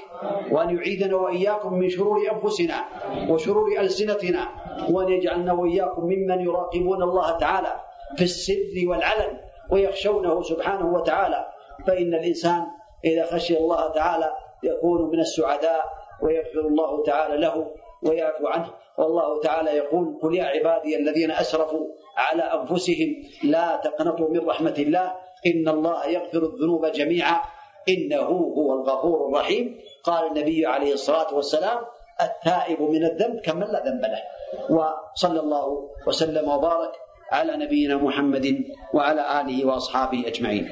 وأن يعيذنا وإياكم من شرور أنفسنا وشرور ألسنتنا وأن يجعلنا وإياكم ممن يراقبون الله تعالى في السر والعلن ويخشونه سبحانه وتعالى. فإن الإنسان إذا خشي الله تعالى يكون من السعداء ويغفر الله تعالى له ويعفو عنه. والله تعالى يقول قل يا عبادي الذين أسرفوا على أنفسهم لا تقنطوا من رحمة الله إن الله يغفر الذنوب جميعا إنه هو الغفور الرحيم. قال النبي عليه الصلاة والسلام التائب من الذنب كمن لا ذنب له. وصلى الله وسلم وبارك على نبينا محمد وعلى آله وأصحابه أجمعين.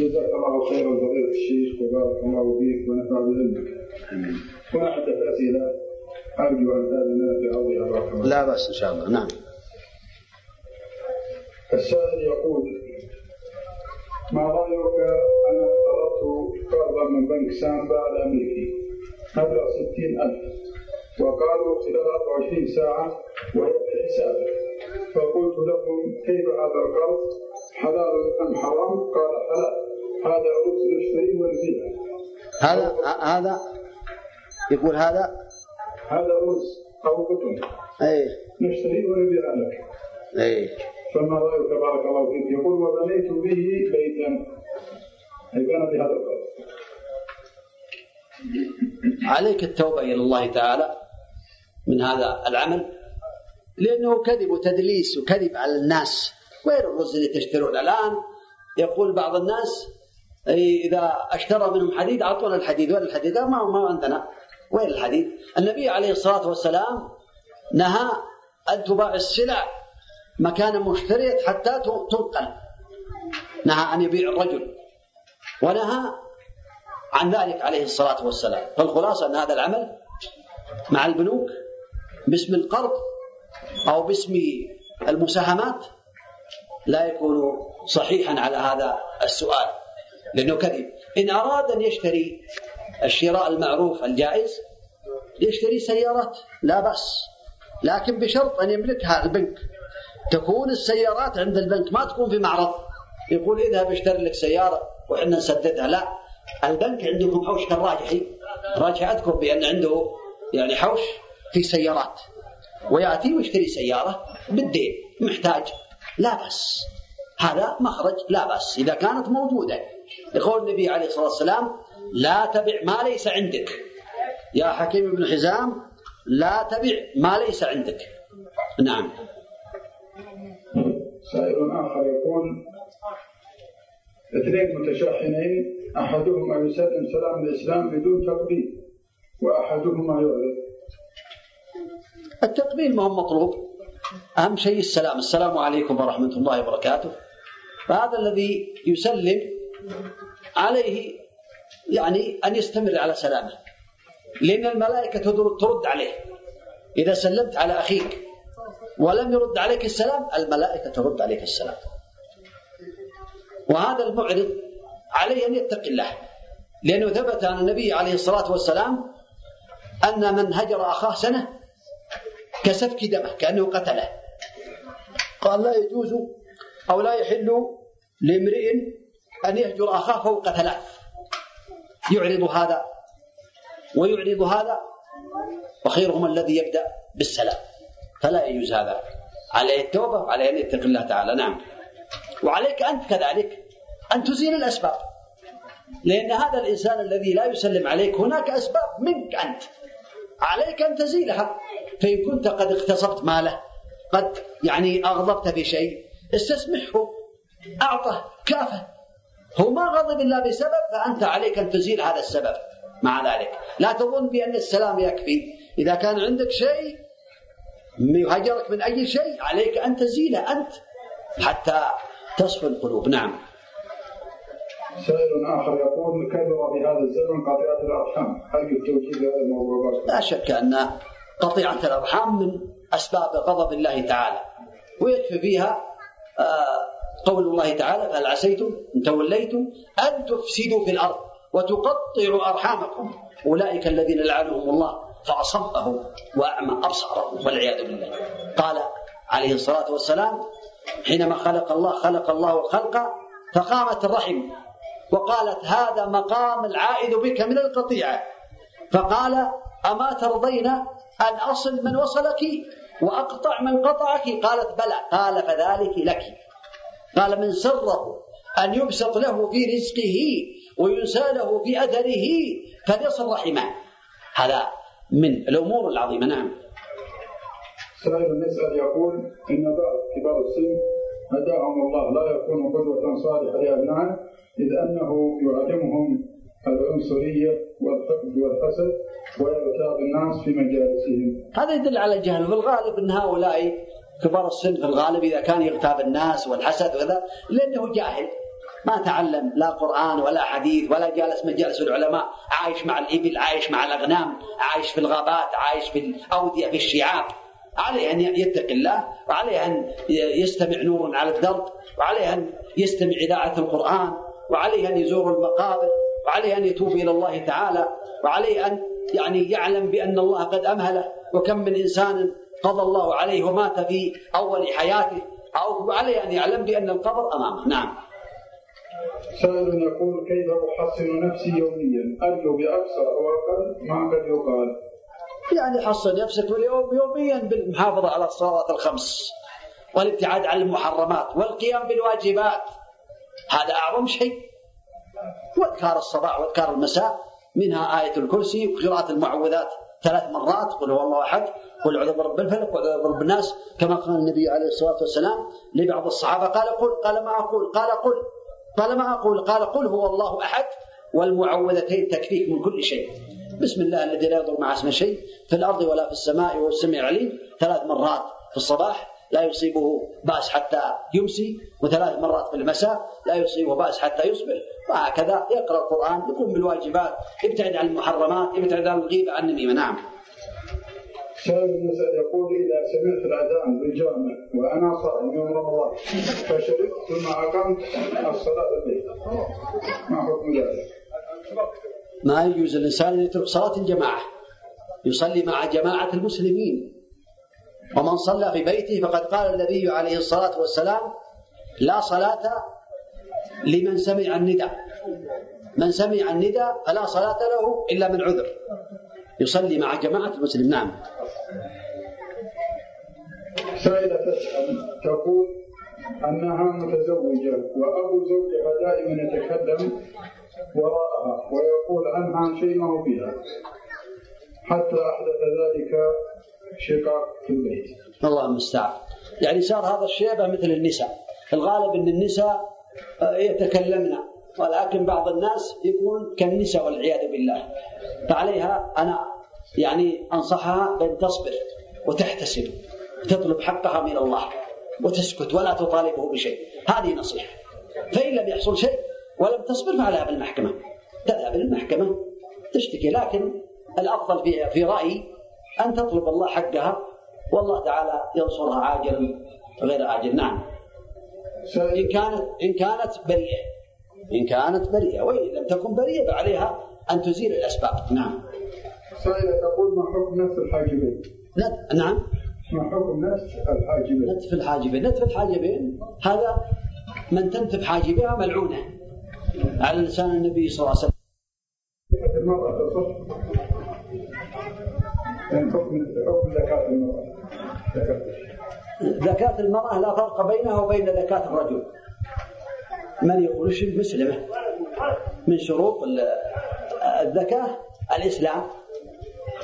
جزاك الله خيرا فضيلة الشيخ وبارك الله فيك ونفع بعلمك. هنا عدة أسئلة؟ أرجو أن تأذن في عرضها بارك الله. لا بأس إن شاء الله. نعم. السائل يقول ما رأيك أنا اقترضت قرضا من بنك سامبا الأمريكي؟ مبلغ 60000 وقالوا خلال 24 ساعة وهي في حسابك. فقلت لهم كيف هذا القرض؟ حلال أم حرام؟ قال حلال. هذا أرز نشتري ونبيع هذا هذا يقول هذا؟ هذا أرز أو قطن. اي نشتري ونبيع لك اي فما رأيك بارك الله فيك؟ يقول وبنيت به بيتا. أي بنى بهذا القرض عليك التوبة إلى الله تعالى من هذا العمل لأنه كذب وتدليس وكذب على الناس. وين الرز اللي تشترون الآن؟ يقول بعض الناس إذا أشترى منهم حديد أعطونا الحديد. وين الحديد؟ ما ما عندنا. وين الحديد؟ النبي عليه الصلاة والسلام نهى أن تباع السلع مكانا مشترية حتى تنقل. نهى أن يبيع الرجل. ونهى عن ذلك عليه الصلاة والسلام. فالخلاصة أن هذا العمل مع البنوك باسم القرض أو باسم المساهمات لا يكون صحيحا على هذا السؤال لأنه كذب. إن أراد أن يشتري الشراء المعروف الجائز يشتري سيارات لا بأس. لكن بشرط أن يملكها البنك. تكون السيارات عند البنك ما تكون في معرض. يقول اذهب اشتري لك سيارة وإحنا نسددها. لا البنك عندكم حوش كالراجحي. راجحي أذكر بأن عنده يعني حوش في سيارات. ويأتي ويشتري سيارة بالدين محتاج. لا بأس هذا مخرج لا بأس إذا كانت موجودة. يقول النبي عليه الصلاة والسلام لا تبع ما ليس عندك. يا حكيم بن حزام لا تبع ما ليس عندك. نعم. سائل آخر يقول اثنين متشاحنين أحدهما يسلم سلام الإسلام بدون تقبيل وأحدهما يعرض. التقبيل ما هو مطلوب. أهم شيء السلام. السلام عليكم ورحمة الله وبركاته. فهذا الذي يسلم عليه يعني أن يستمر على سلامه لأن الملائكة ترد عليه. إذا سلمت على أخيك ولم يرد عليك السلام الملائكة ترد عليك السلام. وهذا المعرض عليه أن يتقي الله لأنه ثبت عن النبي عليه الصلاة والسلام أن من هجر أخاه سنة كسفك دمه كأنه قتله. قال لا يجوز أو لا يحل لامرئ أن يهجر أخاه فوق ثلاث يعرض هذا ويعرض هذا وخيرهم الذي يبدأ بالسلام. فلا يجوز هذا. عليه التوبة وعليه أن يتقي الله تعالى. نعم. وعليك أنت كذلك أن تزيل الأسباب. لأن هذا الإنسان الذي لا يسلم عليك هناك أسباب منك أنت. عليك أن تزيلها. فإن كنت قد اغتصبت ماله قد يعني أغضبت بشيء استسمحه أعطه كافه. هو ما غضب إلا بسبب فأنت عليك أن تزيل هذا السبب مع ذلك. لا تظن بأن السلام يكفي. إذا كان عندك شيء يهجرك من أي شيء عليك أن تزيله أنت حتى تصفو القلوب. نعم. سائل آخر يقول كثر بهذا الزمن قطيعة الأرحام؟ هل التوجيه لهذا الموضوع؟ لا شك أن قطيعة الأرحام من أسباب غضب الله تعالى. ويكفي فيها آه قول الله تعالى فهل عسيتم إن توليتم أن تفسدوا في الأرض وتقطعوا أرحامكم؟ أولئك الذين لعنهم الله فأصمهم وأعمى أبصارهم والعياذ بالله. قال عليه الصلاة والسلام حينما خلق الله خلق الله الخلق فقامت الرحم وقالت هذا مقام العائد بك من القطيعة. فقال أما ترضين أن أصل من وصلك وأقطع من قطعك. قالت بلى قال فذلك لك. قال من سره أن يبسط له في رزقه وينسى له في أثره فليصل رحمه. هذا من الأمور العظيمة. نعم. سائل يسأل يقول إن بعض كبار السن هداهم الله لا يكون قدوة صالحة لأبنائه إذ أنه يعلمهم العنصرية والحقد والحسد ويغتاب الناس في مجالسهم. هذا يدل على في الغالب أن هؤلاء كبار السن في الغالب إذا كان يغتاب الناس والحسد وكذا لأنه جاهل. ما تعلم لا قرآن ولا حديث ولا جالس مجالس العلماء. عايش مع الإبل عايش مع الأغنام عايش في الغابات عايش في الأودية في الشعاب. عليه أن يتقي الله وعليه أن يستمع نور على الدرب وعليه أن يستمع إذاعة القرآن وعليه أن يزور المقابر وعليه أن يتوب إلى الله تعالى وعليه أن يعني يعلم بأن الله قد أمهله. وكم من إنسان قضى الله عليه ومات في أول حياته. أو عليه أن يعلم بأن القبر أمامه. نعم. سائل يقول كيف أحصن نفسي يوميا؟ أرجو بأكثر أو أقل ما قد يقال؟ يعني حصن نفسك اليوم يوميا بالمحافظة على الصلوات الخمس والابتعاد عن المحرمات والقيام بالواجبات. هذا أعظم شيء. واذكار الصباح واذكار المساء. منها آية الكرسي وقراءة المعوذات ثلاث مرات قل هو الله أحد قل أعوذ برب الفلق وأعوذ برب الناس كما قال النبي عليه الصلاة والسلام لبعض الصحابة قال قل قال ما أقول قال قل قال ما أقول قال قل هو الله أحد والمعوذتين تكفيك من كل شيء. بسم الله الذي لا يضر مع اسم شيء في الأرض ولا في السماء وهو السميع العليم ثلاث مرات في الصباح لا يصيبه بأس حتى يمسي وثلاث مرات في المساء لا يصيبه بأس حتى يصبح. وهكذا يقرأ القرآن يقوم بالواجبات يبتعد عن المحرمات يبتعد عن الغيبة عن النميمة. نعم. يقول إذا سمعت الأذان بالجامع وأنا صائم يوم رمضان فشربت ثم أقمت الصلاة الليل ما حكم ذلك؟ ما يجوز الإنسان أن يترك صلاة الجماعة يصلي مع جماعة المسلمين. ومن صلى في بيته فقد قال النبي عليه الصلاة والسلام لا صلاة لمن سمع النداء. من سمع النداء فلا صلاة له إلا من عذر. يصلي مع جماعة المسلم نعم. سائلة تسأل تقول أنها متزوجة وأبو زوجها دائما يتكلم وراءها ويقول عنها شيء ما هو فيها. حتى أحدث ذلك شقاق في البيت الله المستعان. يعني صار هذا الشيبة مثل النساء. الغالب أن النساء آه، يتكلمن. ولكن بعض الناس يكون كالنساء والعياذ بالله. فعليها أنا يعني أنصحها بأن تصبر وتحتسب. وتطلب حقها من الله وتسكت ولا تطالبه بشيء. هذه نصيحة. فإن لم يحصل شيء ولم تصبر فعليها بالمحكمة. تذهب للمحكمة تشتكي. لكن الأفضل في, في رأيي أن تطلب الله حقها والله تعالى ينصرها عاجلا غير آجل نعم. إن كانت إن كانت بريئة. إن كانت بريئة وإن لم تكن بريئة فعليها أن تزيل الأسباب. نعم. سائلة تقول ما حكم نتف الحاجبين؟ نت... نعم. ما حكم نتف الحاجبين؟ نتف الحاجبين. نتف الحاجبين هذا من تنتف حاجبها ملعونة. على لسان النبي صلى الله عليه وسلم. المرأة تصح. حكم حكم زكاة المرأة. المرأة لا فرق بينها وبين زكاة الرجل. من يخرج المسلمة من شروط الزكاة الإسلام.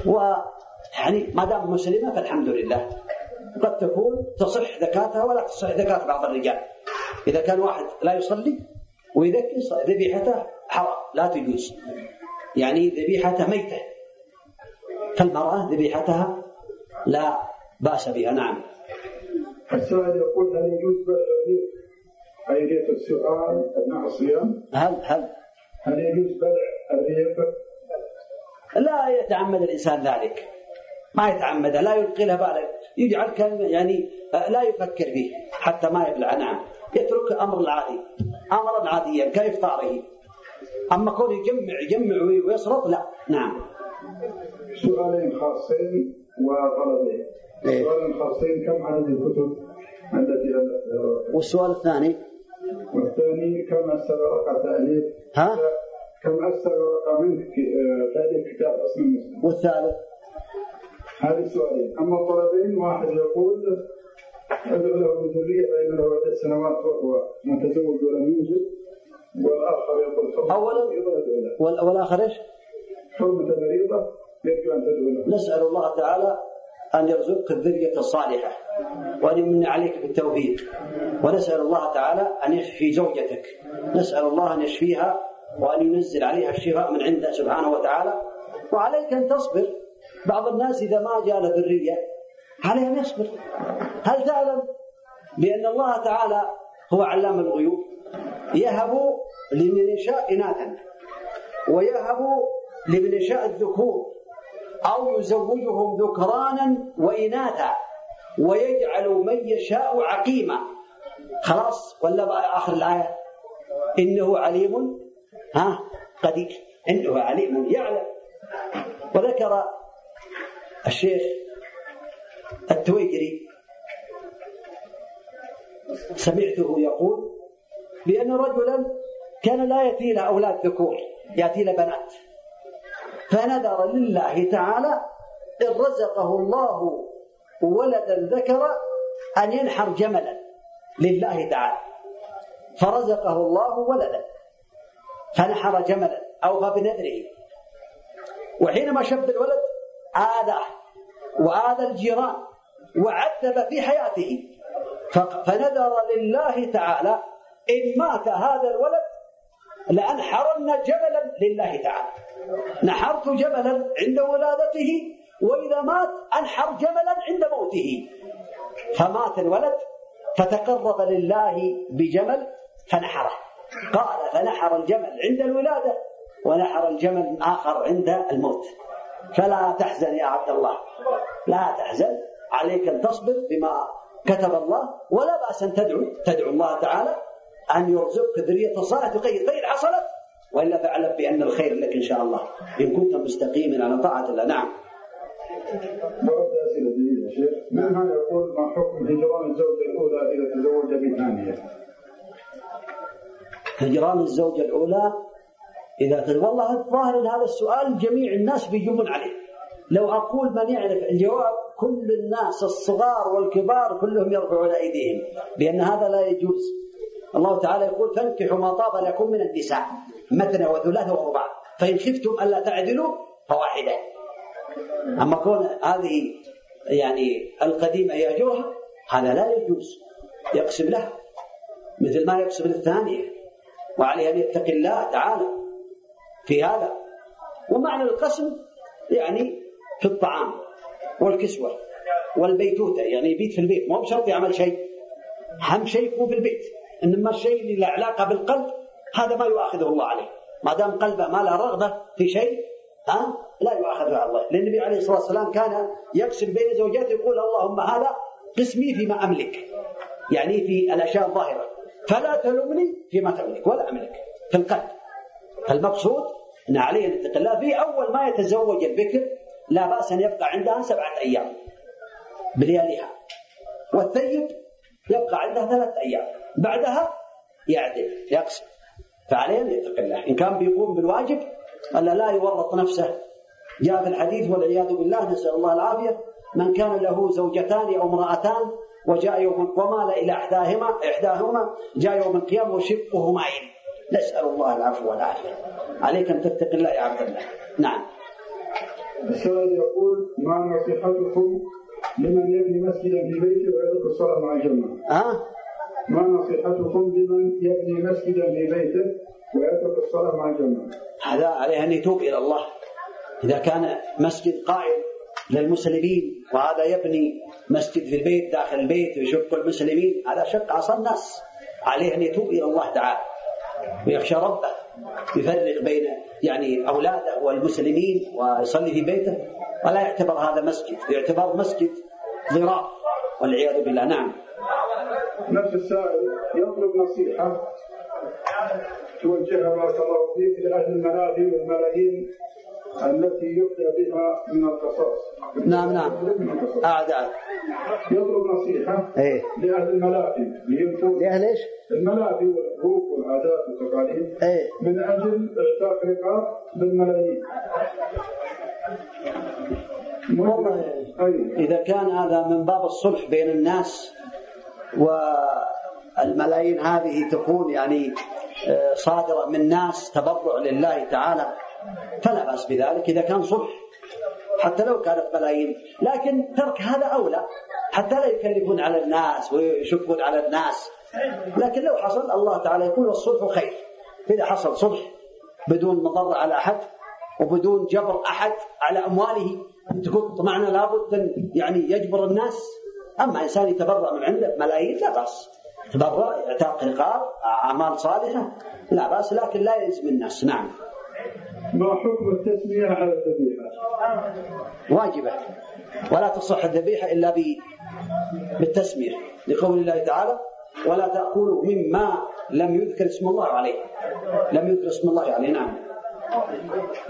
ويعني ما دام مسلمة فالحمد لله. قد تكون تصح زكاتها ولا تصح زكاة بعض الرجال. إذا كان واحد لا يصلي ويذكي ذبيحته حرام لا تجوز. يعني ذبيحته ميتة. فالمرأة ذبيحتها لا بأس بها نعم. السؤال يقول هل يجوز بلع أيدية السؤال أثناء الصيام؟ هل هل؟ هل يجوز بلع الريق؟ لا يتعمد الإنسان ذلك. ما يتعمد لا يلقي له بالا يجعل كلمة يعني لا يفكر فيه حتى ما يبلع نعم. يترك أمر العادي أمرا عاديا كإفطاره. أما كون يجمع يجمع ويسرط لا نعم. سؤالين خاصين وطلبين إيه؟ سؤالين خاصين كم عدد الكتب التي ألفتها والسؤال الثاني؟ والثاني كم استغرق تأليف؟ ها؟ كم استغرق منك آه، تأليف كتاب اسم المسلم والثالث؟ هذه السؤالين أما الطلبين واحد يقول ادعو له بالذرية فإن له عدة سنوات وهو متزوج ولم ينجب والآخر يقول أولاً. والآخر إيش؟ حرمة مريضة. أن تدعو نسأل الله تعالى أن يرزقك الذرية الصالحة وأن يمن عليك بالتوفيق. ونسأل الله تعالى أن يشفي زوجتك. نسأل الله أن يشفيها وأن ينزل عليها الشفاء من عنده سبحانه وتعالى. وعليك أن تصبر. بعض الناس إذا ما جاء له ذرية عليه أن يصبر. هل تعلم بأن الله تعالى هو علام الغيوب؟ يهب لمن يشاء إناثا ويهب لمن يشاء الذكور. أو يزوجهم ذكرانا وإناثا ويجعل من يشاء عقيما. خلاص ولا بقى آخر الآية؟ إنه عليم ها؟ قدير. إنه عليم يعلم. وذكر الشيخ التويجري سمعته يقول بأن رجلا كان لا يأتي له أولاد ذكور يأتي له بنات. فنذر لله تعالى إن رزقه الله ولدا ذكر أن ينحر جملا لله تعالى. فرزقه الله ولدا. فنحر جملا أوفى بنذره. وحينما شب الولد آذاه وآذى الجيران وعذب في حياته. فنذر لله تعالى إن مات هذا الولد لأنحرن جبلا لله تعالى. نحرت جبلا عند ولادته وإذا مات أنحر جملا عند موته. فمات الولد فتقرب لله بجمل فنحره قال فنحر الجمل عند الولادة ونحر الجمل آخر عند الموت. فلا تحزن يا عبد الله. لا تحزن عليك أن تصبر بما كتب الله ولا بأس أن تدعو تدعو الله تعالى أن يرزقك ذرية صالحة تغير خير حصلت وإلا فاعلم بأن الخير لك إن شاء الله. إن كنت مستقيما على طاعة الله. نعم. ورد أسئلة جديدة يا شيخ منها يقول؟ ما حكم هجران الزوجة الأولى إذا تزوج بثانية هجران الزوجة الأولى إذا تزوج. والله الظاهر أن هذا السؤال جميع الناس بيجيبون عليه. لو أقول من يعرف الجواب كل الناس الصغار والكبار كلهم يرفعون أيديهم. بأن هذا لا يجوز. الله تعالى يقول فانكحوا ما طاب لكم من النساء مثنى وثلاث ورباع. فإن خفتم ألا تعدلوا فواحدة. أما كون هذه يعني القديمة يهجرها هذا لا يجوز. يقسم لها. مثل ما يقسم للثانية وعليه أن يتقي الله تعالى في هذا. ومعنى القسم يعني في الطعام والكسوة والبيتوتة. يعني يبيت في البيت. مو بشرط يعمل شيء. أهم شيء يكون في البيت. إنما الشيء اللي له علاقة بالقلب هذا ما يؤاخذه الله عليه. ما دام قلبه ما له رغبة في شيء ها لا يؤاخذ على الله. لأن النبي عليه الصلاة والسلام كان يقسم بين زوجاته يقول اللهم هذا قسمي فيما أملك. يعني في الأشياء الظاهرة. فلا تلومني فيما تملك ولا أملك. في القلب. فالمقصود أن عليه أن يتقي الله في أول ما يتزوج البكر لا بأس أن يبقى عندها سبعة أيام بلياليها. والثيب يبقى عندها ثلاثة أيام. بعدها يعدل يقسم فعليه أن يتقي الله. إن كان بيقوم بالواجب ألا لا يورط نفسه. جاء في الحديث والعياذ بالله نسأل الله العافية. من كان له زوجتان أو امرأتان وجاء يوم ومال إلى إحداهما إحداهما جاء يوم القيامة وشقه معين نسأل الله العفو والعافية. عليك أن تتقي الله يا عبد الله. نعم. السائل يقول ما نصيحتكم لمن يبني مسجدا في بيته ويترك الصلاة مع الجماعة؟ ها؟ ما نصيحتكم لمن يبني مسجدا في بيته ويترك الصلاة مع الجماعة؟ هذا عليه أن يتوب إلى الله. إذا كان مسجد قائم للمسلمين وهذا يبني مسجد في البيت داخل البيت ويشق المسلمين هذا شق عصا الناس. عليه أن يتوب إلى الله تعالى. ويخشى ربه يفرق بين يعني أولاده والمسلمين ويصلي في بيته. ولا يعتبر هذا مسجد يعتبر مسجد ضرار والعياذ بالله. نعم. نفس السائل يطلب نصيحة. توجهها بارك الله فيك لأهل المنافي والملايين التي يبدأ بها من القصاص. نعم نعم. أعد أعد. يطلب نصيحة إيه. لأهل الملاهي لأهل إيش؟ الملاهي والحقوق والعادات والتقاليد. إيه. من أجل اعتاق رقاب بالملايين. والله إذا كان هذا من باب الصلح بين الناس والملايين هذه تكون يعني آه، صادرة من ناس تبرع لله تعالى. فلا بأس بذلك إذا كان صلح حتى لو كانت ملايين. لكن ترك هذا أولى حتى لا يكلفون على الناس ويشقون على الناس. لكن لو حصل الله تعالى يقول الصلح خير. إذا حصل صلح بدون مضر على أحد وبدون جبر أحد على أمواله تكون طمعنا لابد أن يعني يجبر الناس أما إنسان يتبرع من عنده ملايين لا بأس. تبرع اعتاق رقاب أعمال صالحة لا بأس لكن لا يلزم الناس. نعم. ما حكم التسمية على الذبيحة؟ واجبة. ولا تصح الذبيحة إلا بالتسمية لقول الله تعالى ولا تأكلوا مما لم يذكر اسم الله عليه. لم يذكر اسم الله عليه نعم.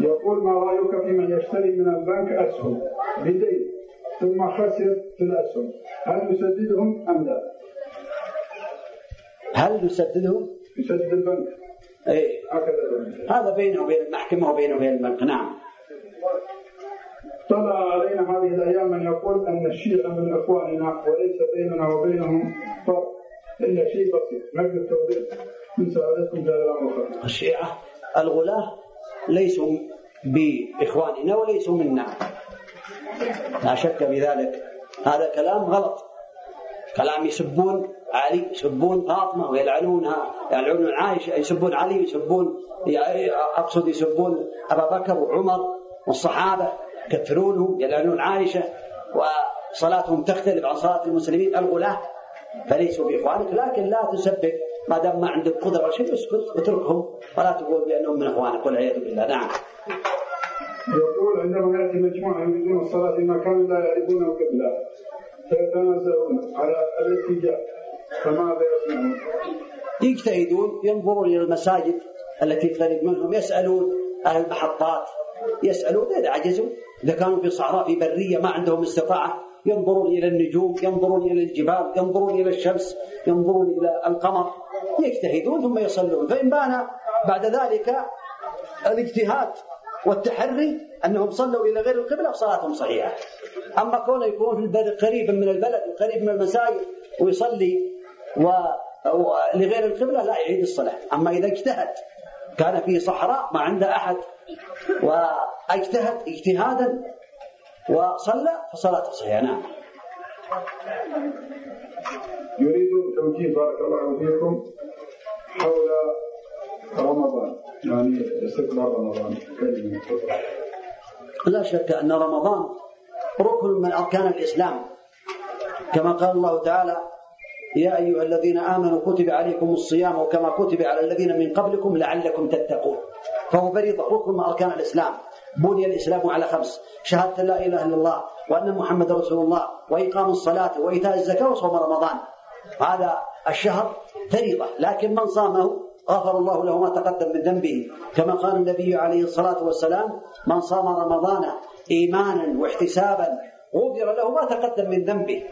يقول ما رأيك في من يشتري من البنك أسهم بدين؟ ثم خسر في الأسهم هل يسددهم أم لا؟ هل نسددهم؟ يسدد البنك. هكذا. البنك. هذا بينه وبين المحكمة وبينه وبين البنك. نعم. طلع علينا هذه الأيام من يقول أن الشيعة من إخواننا وليس بيننا وبينهم فرق. إلا شيء بسيط. نقل التوضيح؟ من سعادتكم الأمر. الخطير. الشيعة الغلاة ليسوا بإخواننا وليسوا منا. لا شك في ذلك هذا كلام غلط. كلام يسبون علي يسبون فاطمة ويلعنونها يلعنون عائشة يسبون علي يسبون أقصد يسبون أبا بكر وعمر والصحابة يكفرونهم يلعنون عائشة وصلاتهم تختلف عن صلاة المسلمين. الغلاة فليسوا بإخوانك لكن لا تسبب ما دام ما عندك قدرة. شيء اسكت واتركهم ولا تقول بأنهم من إخوانك والعياذ بالله. نعم. يقول عندما يأتي مجموعة يريدون الصلاة في مكان لا يعرفونه قبله فيتنازلون على الاتجاه فماذا يصنعون؟ يجتهدون ينظرون إلى المساجد التي تقرب منهم يسألون أهل المحطات يسألون إذا عجزوا إذا كانوا في صحراء في برية ما عندهم استطاعة ينظرون إلى النجوم ينظرون إلى الجبال ينظرون إلى الشمس ينظرون إلى القمر يجتهدون ثم يصلون فإن بان بعد ذلك الاجتهاد والتحري أنهم صلوا إلى غير القبلة صلاتهم صحيحة. أما كونه يكون في البلد قريب من البلد وقريب من المساجد ويصلي و... لغير القبلة لا يعيد الصلاة. أما إذا اجتهد كان في صحراء ما عنده أحد وأجتهد اجتهادا وصلى فصلاته صحيحة. نعم. يريد توجيه بارك الله فيكم حول رمضان. يعني استقبال رمضان. لا شك أن رمضان ركن من أركان الإسلام. كما قال الله تعالى يا أيها الذين آمنوا كتب عليكم الصيام وكما كتب على الذين من قبلكم لعلكم تتقون. فهو فريضة ركن من أركان الإسلام. بني الإسلام على خمس شهادة لا إله إلا الله وأن محمد رسول الله وإقام الصلاة وإيتاء الزكاة وصوم رمضان. هذا الشهر فريضة لكن من صامه غفر الله له ما تقدم من ذنبه كما قال النبي عليه الصلاة والسلام من صام رمضان إيمانا واحتسابا غفر له ما تقدم من ذنبه.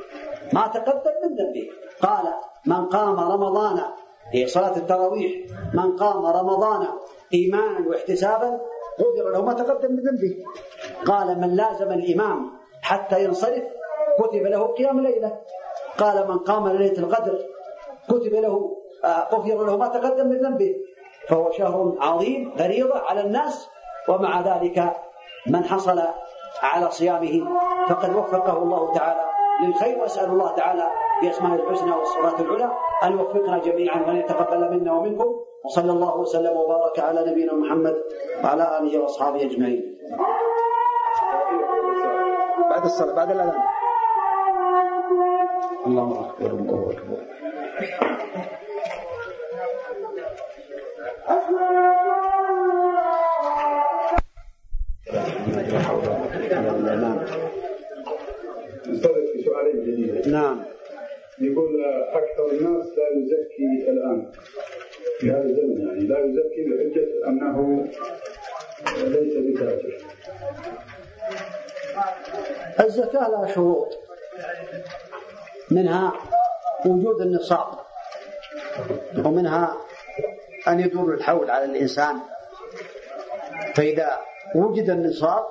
ما تقدم من ذنبه. قال من قام رمضان هي صلاة التراويح. من قام رمضان إيمانا واحتسابا غفر له ما تقدم من ذنبه. قال من لازم الإمام حتى ينصرف كتب له قيام ليلة. قال من قام ليلة القدر كتب له غفر له ما تقدم من ذنبه فهو شهر عظيم فريضة على الناس ومع ذلك من حصل على صيامه فقد وفقه الله تعالى للخير وأسأل الله تعالى بأسماء الحسنى والصفات العلى أن يوفقنا جميعا وأن يتقبل منا ومنكم وصلى الله وسلم وبارك على نبينا محمد وعلى آله وأصحابه أجمعين. بعد الصلاة بعد الأذان. الله اكبر الله اكبر. نعم. يقول أكثر الناس لا يزكي الآن. في هذا الزمن يعني لا يزكي بحجة أنه ليس بتاجر. الزكاة لها شروط. منها وجود النصاب. ومنها أن يدور الحول على الإنسان. فإذا وجد النصاب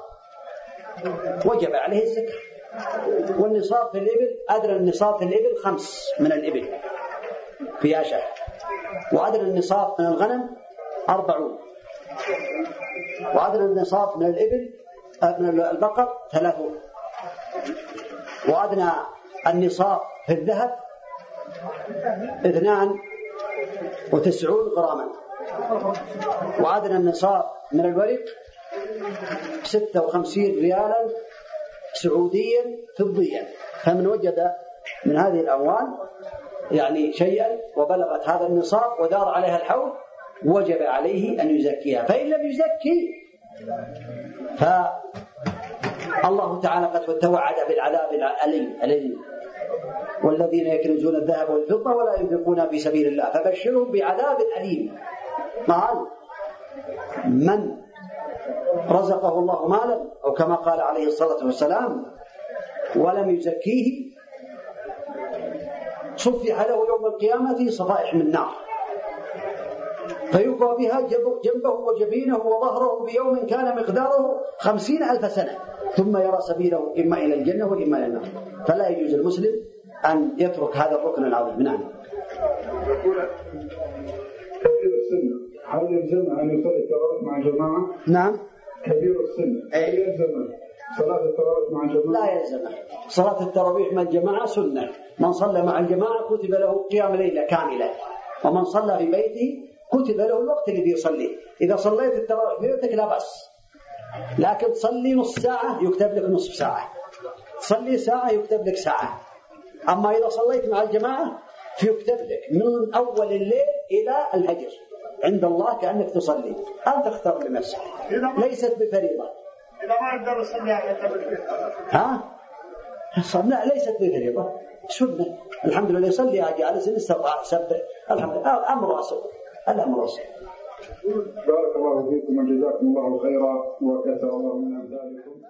وجب عليه الزكاة. والنصاب في الإبل أدنى النصاب في الإبل خمس من الإبل في شهر وأدنى النصاب من الغنم أربعون. وأدنى النصاب من الإبل من البقر ثلاثون. وأدنى النصاب في الذهب اثنان وتسعون غراما. وأدنى النصاب من الورق ستة وخمسين ريالا سعوديا فضيا. فمن وجد من هذه الأموال يعني شيئا وبلغت هذا النصاب ودار عليها الحول وجب عليه أن يزكيها. فإن لم يزكي فالله تعالى قد توعد بالعذاب الأليم. والذين يكنزون الذهب والفضة ولا ينفقون في سبيل الله. فبشرهم بعذاب أليم. قال من رزقه الله مالا؟ أو كما قال عليه الصلاة والسلام ولم يزكيه صفح له يوم القيامة صفائح من نار. فيقوى بها جنبه وجبينه وظهره بيوم كان مقداره خمسين ألف سنة. ثم يرى سبيله إما إلى الجنة وإما إلى النار. فلا يجوز المسلم أن يترك هذا الركن العظيم. نعم. السنة هل يلزمه أن يصلي التراويح مع جماعة؟ نعم. كبير السن أي. يلزم صلاة التراويح مع الجماعة لا يلزمه صلاة التراويح مع الجماعة سنة. من صلى مع الجماعة كتب له قيام ليلة كاملة. ومن صلى في بيته كتب له الوقت اللي بيصلي إذا صليت التراويح في بيتك لا بأس. لكن تصلي نص ساعة يكتب لك نصف ساعة. تصلي ساعة يكتب لك ساعة. أما إذا صليت مع الجماعة فيكتب لك من أول الليل إلى الهجر عند الله كأنك تصلي. أنت اختار لنفسك. ليست بفريضة. إذا ما أقدر أصلي حتى بالبيت ها؟ لا ليست بفريضة. سنة. الحمد لله يصلي جالس إن استطاع سبح الحمد لله. أمر واسع الأمر واسع بارك الله فيكم وجزاكم الله خيرا وكثر الله من أمثالكم